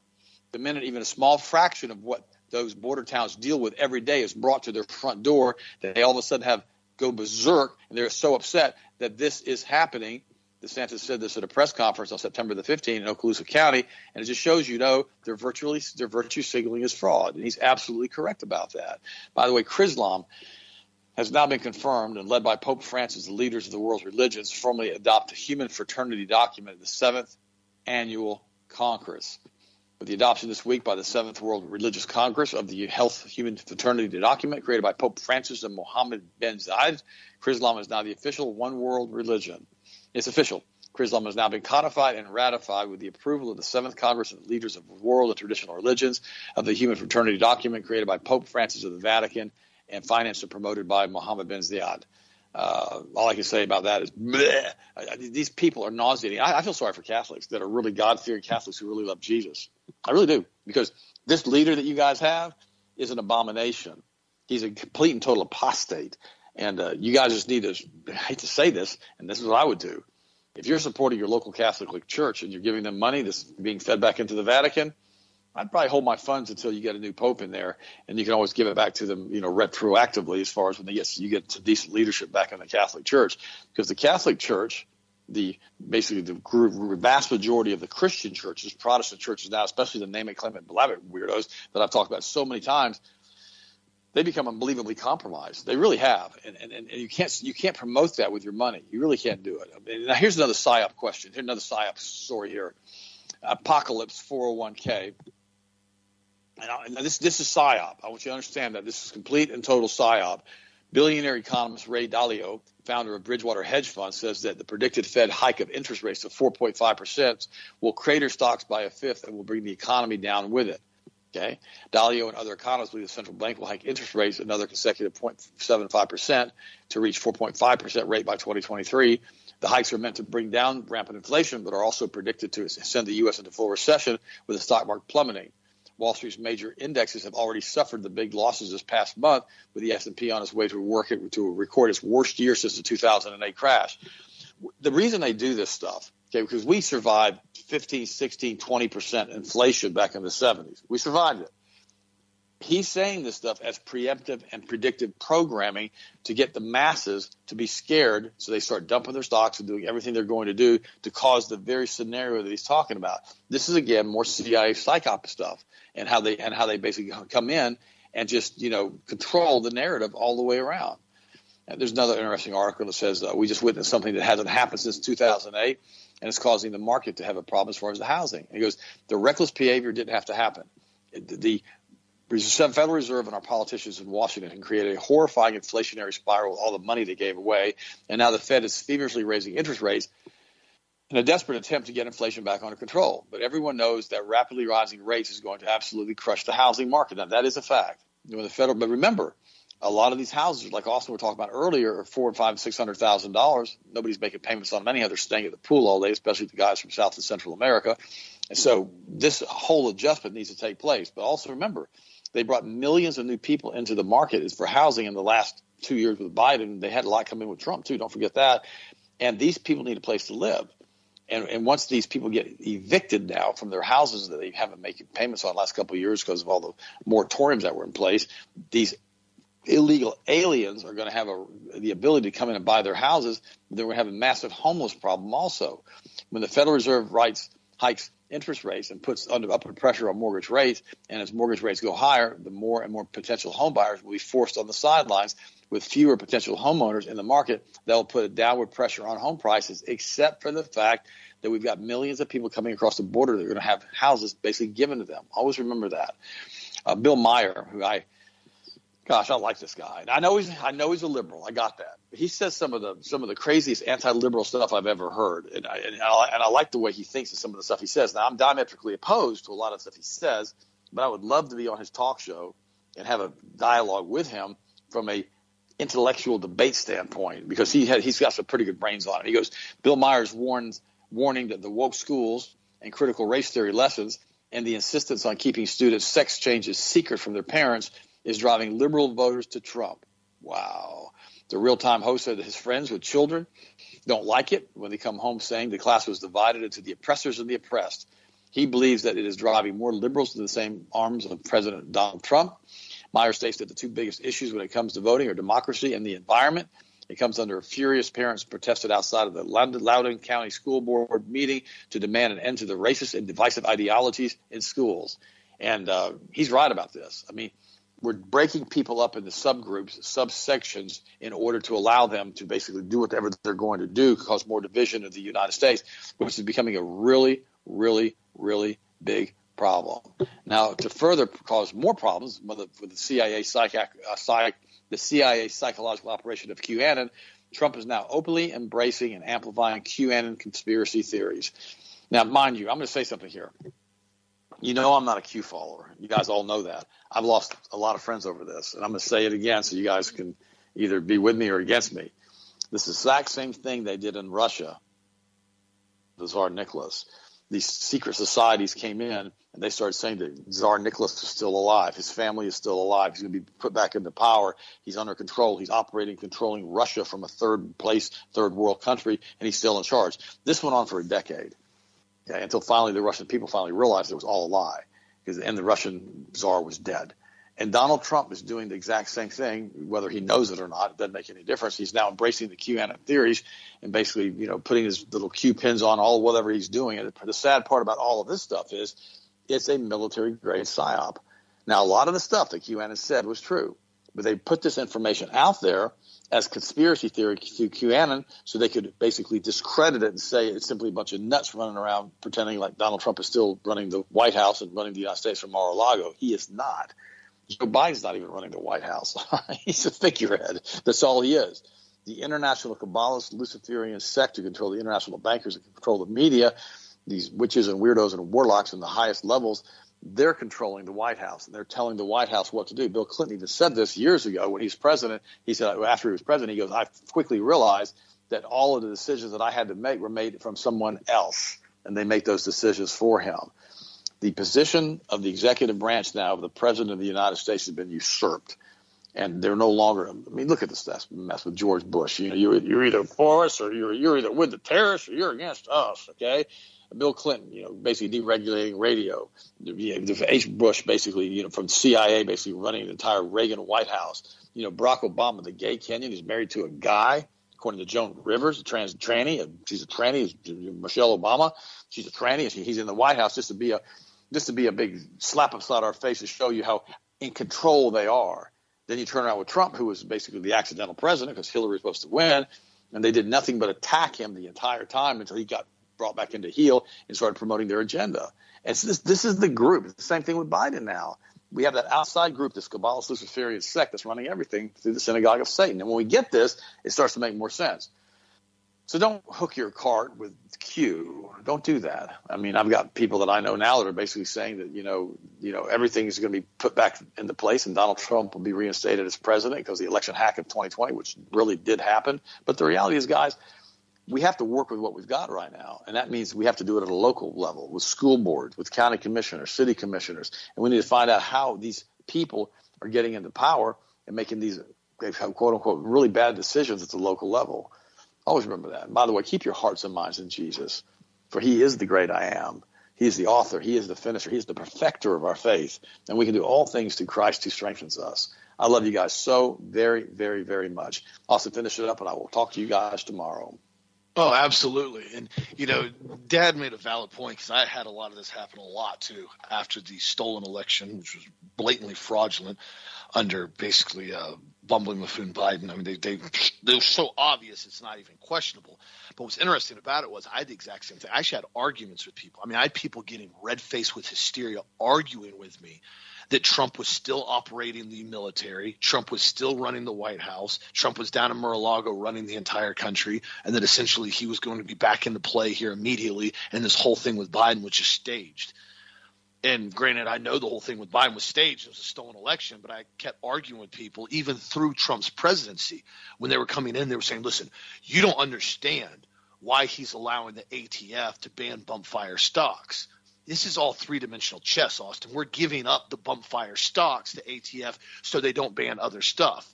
the minute even a small fraction of what those border towns deal with every day is brought to their front door, they all of a sudden have go berserk and they're so upset that this is happening. DeSantis said this at a press conference on September the 15th in Okaloosa County, and it just shows you know their virtually their virtue signaling is fraud, and he's absolutely correct about that. By the way, Chrislam has now been confirmed and led by Pope Francis, the leaders of the world's religions, formally adopt a human fraternity document at the seventh annual Congress with the adoption this week by the Seventh World Religious Congress of the Health Human Fraternity document created by Pope Francis and Mohammed bin Zayed. Chrislam is now the official one world religion. It's official. Chrislam has now been codified and ratified with the approval of the Seventh Congress of Leaders of World and Traditional Religions of the Human Fraternity document created by Pope Francis of the Vatican and financed and promoted by Mohammed bin Zayed. Uh, all I can say about that is bleh. these people are nauseating. I, I, feel sorry for Catholics that are really God fearing Catholics who really love Jesus. I really do because this leader that you guys have is an abomination. He's a complete and total apostate. And uh, you guys just need to, I hate to say this, and this is what I would do. If you're supporting your local Catholic church and you're giving them money that's being fed back into the Vatican, I'd probably hold my funds until you get a new pope in there, and you can always give it back to them, you know, retroactively as far as when they get you get some decent leadership back in the Catholic Church, because the Catholic Church, the basically the group, vast majority of the Christian churches, Protestant churches now, especially the name it, claim it, weirdos that I've talked about so many times, they become unbelievably compromised. They really have, and, and, and you can't you can't promote that with your money. You really can't do it. Now here's another psyop question. Here's another psyop story here. Apocalypse 401k and, this this is psyop. I want you to understand that this is complete and total psyop. Billionaire economist Ray Dalio, founder of Bridgewater Hedge Fund, says that the predicted Fed hike of interest rates to 4.5% will crater stocks by a fifth and will bring the economy down with it. Okay. Dalio and other economists believe the central bank will hike interest rates another consecutive 0.75% to reach 4.5% rate by 2023. The hikes are meant to bring down rampant inflation, but are also predicted to send the U.S. into full recession with the stock market plummeting. Wall Street's major indexes have already suffered the big losses this past month, with the S&P on its way to work to record its worst year since the 2008 crash. The reason they do this stuff, okay, because we survived 15, 16, 20 percent inflation back in the 70s. We survived it he's saying this stuff as preemptive and predictive programming to get the masses to be scared so they start dumping their stocks and doing everything they're going to do to cause the very scenario that he's talking about. This is again more CIA psyop stuff and how they and how they basically come in and just you know control the narrative all the way around. And there's another interesting article that says uh, we just witnessed something that hasn't happened since 2008 and it's causing the market to have a problem as far as the housing. And he goes, the reckless behavior didn't have to happen. The Federal Reserve and our politicians in Washington created a horrifying inflationary spiral with all the money they gave away. And now the Fed is feverishly raising interest rates in a desperate attempt to get inflation back under control. But everyone knows that rapidly rising rates is going to absolutely crush the housing market. Now, that is a fact. You know, the federal, but remember, a lot of these houses, like Austin we were talking about earlier, are four and five, six hundred thousand dollars. Nobody's making payments on them anyhow. They're staying at the pool all day, especially the guys from South and Central America. And so this whole adjustment needs to take place. But also remember, they brought millions of new people into the market for housing in the last two years with Biden. They had a lot come in with Trump too. Don't forget that. And these people need a place to live. And, and once these people get evicted now from their houses that they haven't making payments on the last couple of years because of all the moratoriums that were in place, these illegal aliens are going to have a, the ability to come in and buy their houses. Going to have a massive homeless problem also. When the Federal Reserve writes hikes interest rates and puts under upward pressure on mortgage rates. And as mortgage rates go higher, the more and more potential home buyers will be forced on the sidelines with fewer potential homeowners in the market. That will put a downward pressure on home prices, except for the fact that we've got millions of people coming across the border that are going to have houses basically given to them. Always remember that. Uh, Bill Meyer, who I gosh, I like this guy. I know he's I know he's a liberal. I got that. He says some of the some of the craziest anti-liberal stuff I've ever heard, and I, and I, and I like the way he thinks of some of the stuff he says. Now I'm diametrically opposed to a lot of stuff he says, but I would love to be on his talk show and have a dialogue with him from a intellectual debate standpoint because he had, he's got some pretty good brains on it. He goes, Bill Myers warns warning that the woke schools and critical race theory lessons and the insistence on keeping students' sex changes secret from their parents is driving liberal voters to Trump. Wow. The real time host said his friends with children don't like it when they come home saying the class was divided into the oppressors and the oppressed. He believes that it is driving more liberals to the same arms of President Donald Trump. Meyer states that the two biggest issues when it comes to voting are democracy and the environment. It comes under furious parents protested outside of the Loudoun County School Board meeting to demand an end to the racist and divisive ideologies in schools. And uh, he's right about this. I mean, we're breaking people up into subgroups, subsections, in order to allow them to basically do whatever they're going to do, cause more division of the United States, which is becoming a really, really, really big problem. Now, to further cause more problems with the CIA psych, uh, psych, the CIA psychological operation of QAnon, Trump is now openly embracing and amplifying QAnon conspiracy theories. Now, mind you, I'm going to say something here. You know I'm not a Q follower. You guys all know that. I've lost a lot of friends over this, and I'm going to say it again so you guys can either be with me or against me. This exact same thing they did in Russia, the Tsar Nicholas. These secret societies came in and they started saying that Tsar Nicholas is still alive. His family is still alive. He's going to be put back into power. He's under control. He's operating, controlling Russia from a third place, third world country, and he's still in charge. This went on for a decade. Until finally the Russian people finally realized it was all a lie, because and the Russian czar was dead. And Donald Trump is doing the exact same thing, whether he knows it or not. It doesn't make any difference. He's now embracing the QAnon theories and basically, you know, putting his little Q pins on all whatever he's doing. And the sad part about all of this stuff is it's a military grade psyop. Now, a lot of the stuff that QAnon said was true, but they put this information out there as conspiracy theory through QAnon so they could basically discredit it and say it's simply a bunch of nuts running around pretending like Donald Trump is still running the White House and running the United States from Mar-a-Lago. He is not. Joe Biden's not even running the White House. He's a figurehead. That's all he is. The international Kabbalist Luciferian sect who control the international bankers and control the media, these witches and weirdos and warlocks in the highest levels, they're controlling the White House and they're telling the White House what to do. Bill Clinton even said this years ago when he's president. He said after he was president, he goes, I quickly realized that all of the decisions that I had to make were made from someone else, and they make those decisions for him. The position of the executive branch now of the president of the United States has been usurped. And they're no longer. I mean, look at this mess with George Bush. You know, you're, you're either for us or you're you're either with the terrorists or you're against us. Okay, Bill Clinton, you know, basically deregulating radio. H. Bush, basically, you know, from CIA, basically running the entire Reagan White House. You know, Barack Obama, the gay Kenyan, he's married to a guy, according to Joan Rivers, a trans tranny. She's a tranny. Michelle Obama, she's a tranny. He's in the White House just to be a just to be a big slap upside our face to show you how in control they are. Then you turn around with Trump, who was basically the accidental president because Hillary was supposed to win, and they did nothing but attack him the entire time until he got brought back into heel and started promoting their agenda. And so this, this is the group. It's the same thing with Biden now. We have that outside group, this Kabbalist Luciferian sect that's running everything through the synagogue of Satan. And when we get this, it starts to make more sense. So don't hook your cart with Q. Don't do that. I mean, I've got people that I know now that are basically saying that you know, you know, everything is going to be put back into place, and Donald Trump will be reinstated as president because the election hack of 2020, which really did happen. But the reality is, guys, we have to work with what we've got right now. And that means we have to do it at a local level with school boards, with county commissioners, city commissioners. And we need to find out how these people are getting into power and making these quote unquote really bad decisions at the local level. Always remember that. And by the way, keep your hearts and minds in Jesus, for he is the great I am. He is the author. He is the finisher. He is the perfecter of our faith. And we can do all things through Christ who strengthens us. I love you guys so very, very, very much. Also finish it up and I will talk to you guys tomorrow.
Oh, absolutely. And, you know, Dad made a valid point because I had a lot of this happen a lot too after the stolen election, which was blatantly fraudulent under basically uh, bumbling buffoon Biden. I mean, they, they, they were so obvious it's not even questionable. But what's interesting about it was I had the exact same thing. I actually had arguments with people. I mean, I had people getting red faced with hysteria arguing with me that Trump was still operating the military, Trump was still running the White House, Trump was down in Mar-a-Lago running the entire country, and that essentially he was going to be back into play here immediately, and this whole thing with Biden was just staged. And granted, I know the whole thing with Biden was staged; it was a stolen election. But I kept arguing with people, even through Trump's presidency, when they were coming in, they were saying, "Listen, you don't understand." why he's allowing the ATF to ban bump fire stocks this is all three dimensional chess, Austin. We're giving up the bump fire stocks to ATF so they don't ban other stuff.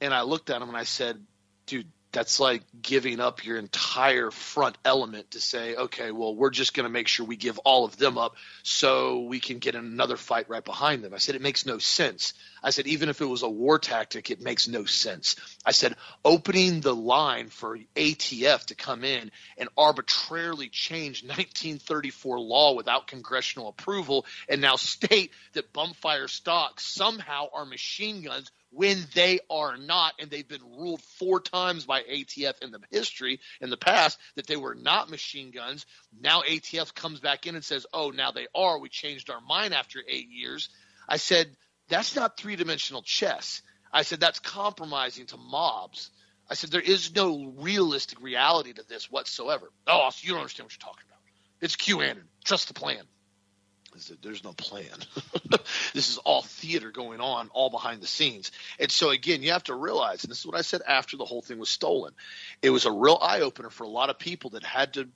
And I looked at him and I said, dude, that's like giving up your entire front element to say, okay, well, we're just going to make sure we give all of them up so we can get another fight right behind them. I said, it makes no sense. I said, even if it was a war tactic, it makes no sense. I said, opening the line for ATF to come in and arbitrarily change 1934 law without congressional approval and now state that bump fire stocks somehow are machine guns when they are not, and they've been ruled four times by ATF in the history in the past that they were not machine guns. Now ATF comes back in and says, "Oh, now they are. We changed our mind after eight years." I said, "That's not three dimensional chess." I said, "That's compromising to mobs." I said, "There is no realistic reality to this whatsoever." Oh, so you don't understand what you're talking about. It's QAnon. Trust the plan there's no plan. this is all theater going on, all behind the scenes. And so, again, you have to realize, and this is what I said after the whole thing was stolen, it was a real eye opener for a lot of people that had to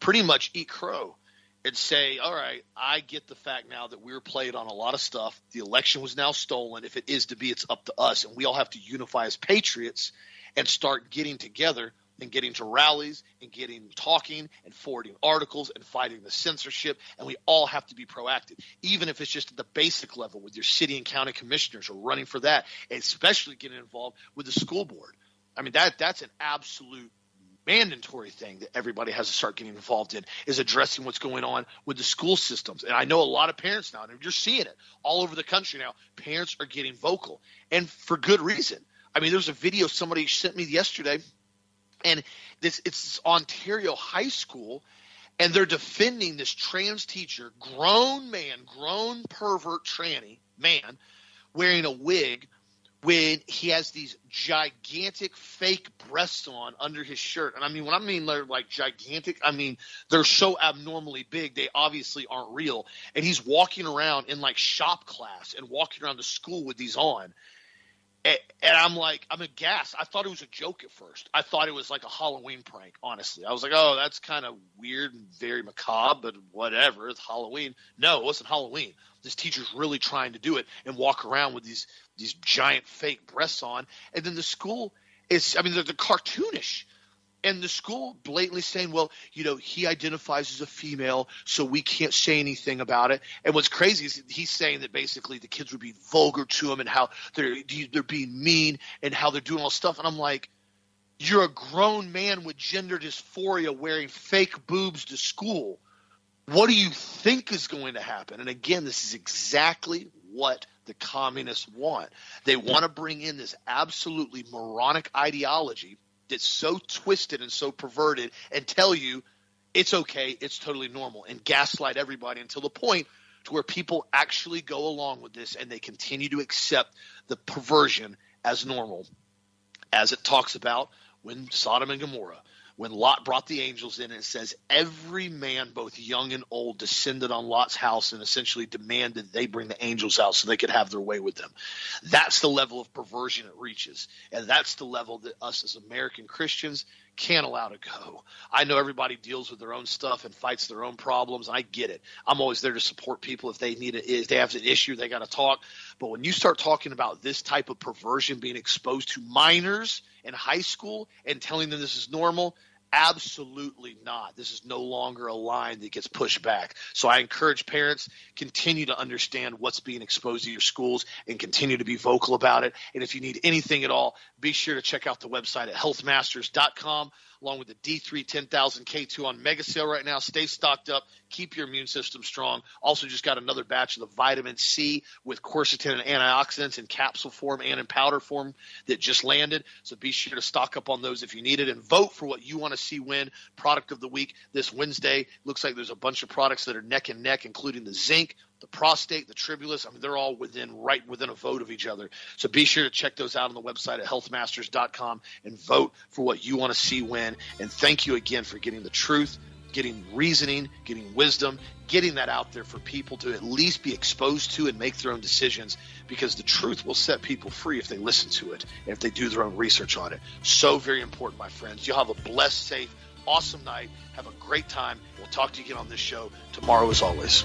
pretty much eat crow and say, all right, I get the fact now that we were played on a lot of stuff. The election was now stolen. If it is to be, it's up to us. And we all have to unify as patriots and start getting together and getting to rallies and getting talking and forwarding articles and fighting the censorship. And we all have to be proactive, even if it's just at the basic level with your city and county commissioners or running for that, especially getting involved with the school board. I mean, that that's an absolute mandatory thing that everybody has to start getting involved in is addressing what's going on with the school systems. And I know a lot of parents now, and you're seeing it all over the country now. Parents are getting vocal, and for good reason. I mean, there's a video somebody sent me yesterday and this it's Ontario High School, and they're defending this trans teacher, grown man, grown pervert tranny man, wearing a wig when he has these gigantic fake breasts on under his shirt. And I mean, when I mean they're like gigantic, I mean they're so abnormally big, they obviously aren't real. And he's walking around in like shop class and walking around the school with these on. And, I'm like, I'm aghast. I thought it was a joke at first. I thought it was like a Halloween prank, honestly. I was like, oh, that's kind of weird and very macabre, but whatever. It's Halloween. No, it wasn't Halloween. This teacher's really trying to do it and walk around with these these giant fake breasts on. And then the school is, I mean, they're, they're cartoonish. And the school blatantly saying, well, you know, he identifies as a female, so we can't say anything about it. And what's crazy is he's saying that basically the kids would be vulgar to him and how they're they're being mean and how they're doing all stuff. And I'm like, you're a grown man with gender dysphoria wearing fake boobs to school. What do you think is going to happen? And again, this is exactly what the communists want. They want to bring in this absolutely moronic ideology that's so twisted and so perverted and tell you it's okay, it's totally normal, and gaslight everybody until the point to where people actually go along with this and they continue to accept the perversion as normal, as it talks about when Sodom and Gomorrah when Lot brought the angels in, it says every man, both young and old, descended on Lot's house and essentially demanded they bring the angels out so they could have their way with them. That's the level of perversion it reaches. And that's the level that us as American Christians can't allow to go. I know everybody deals with their own stuff and fights their own problems. I get it. I'm always there to support people if they need it. If they have an issue, they got to talk. But when you start talking about this type of perversion being exposed to minors in high school and telling them this is normal, Absolutely not. This is no longer a line that gets pushed back. So I encourage parents continue to understand what's being exposed to your schools and continue to be vocal about it. And if you need anything at all, be sure to check out the website at healthmasters.com along with the D3 10000 K2 on mega sale right now. Stay stocked up. Keep your immune system strong. Also, just got another batch of the vitamin C with quercetin and antioxidants in capsule form and in powder form that just landed. So be sure to stock up on those if you need it and vote for what you want to see win product of the week this Wednesday. Looks like there's a bunch of products that are neck and neck, including the zinc, the prostate, the tribulus. I mean, they're all within right within a vote of each other. So be sure to check those out on the website at healthmasters.com and vote for what you want to see win. And thank you again for getting the truth, getting reasoning, getting wisdom, getting that out there for people to at least be exposed to and make their own decisions because the truth will set people free if they listen to it and if they do their own research on it. So very important, my friends. You'll have a blessed, safe, awesome night. Have a great time. We'll talk to you again on this show tomorrow as always.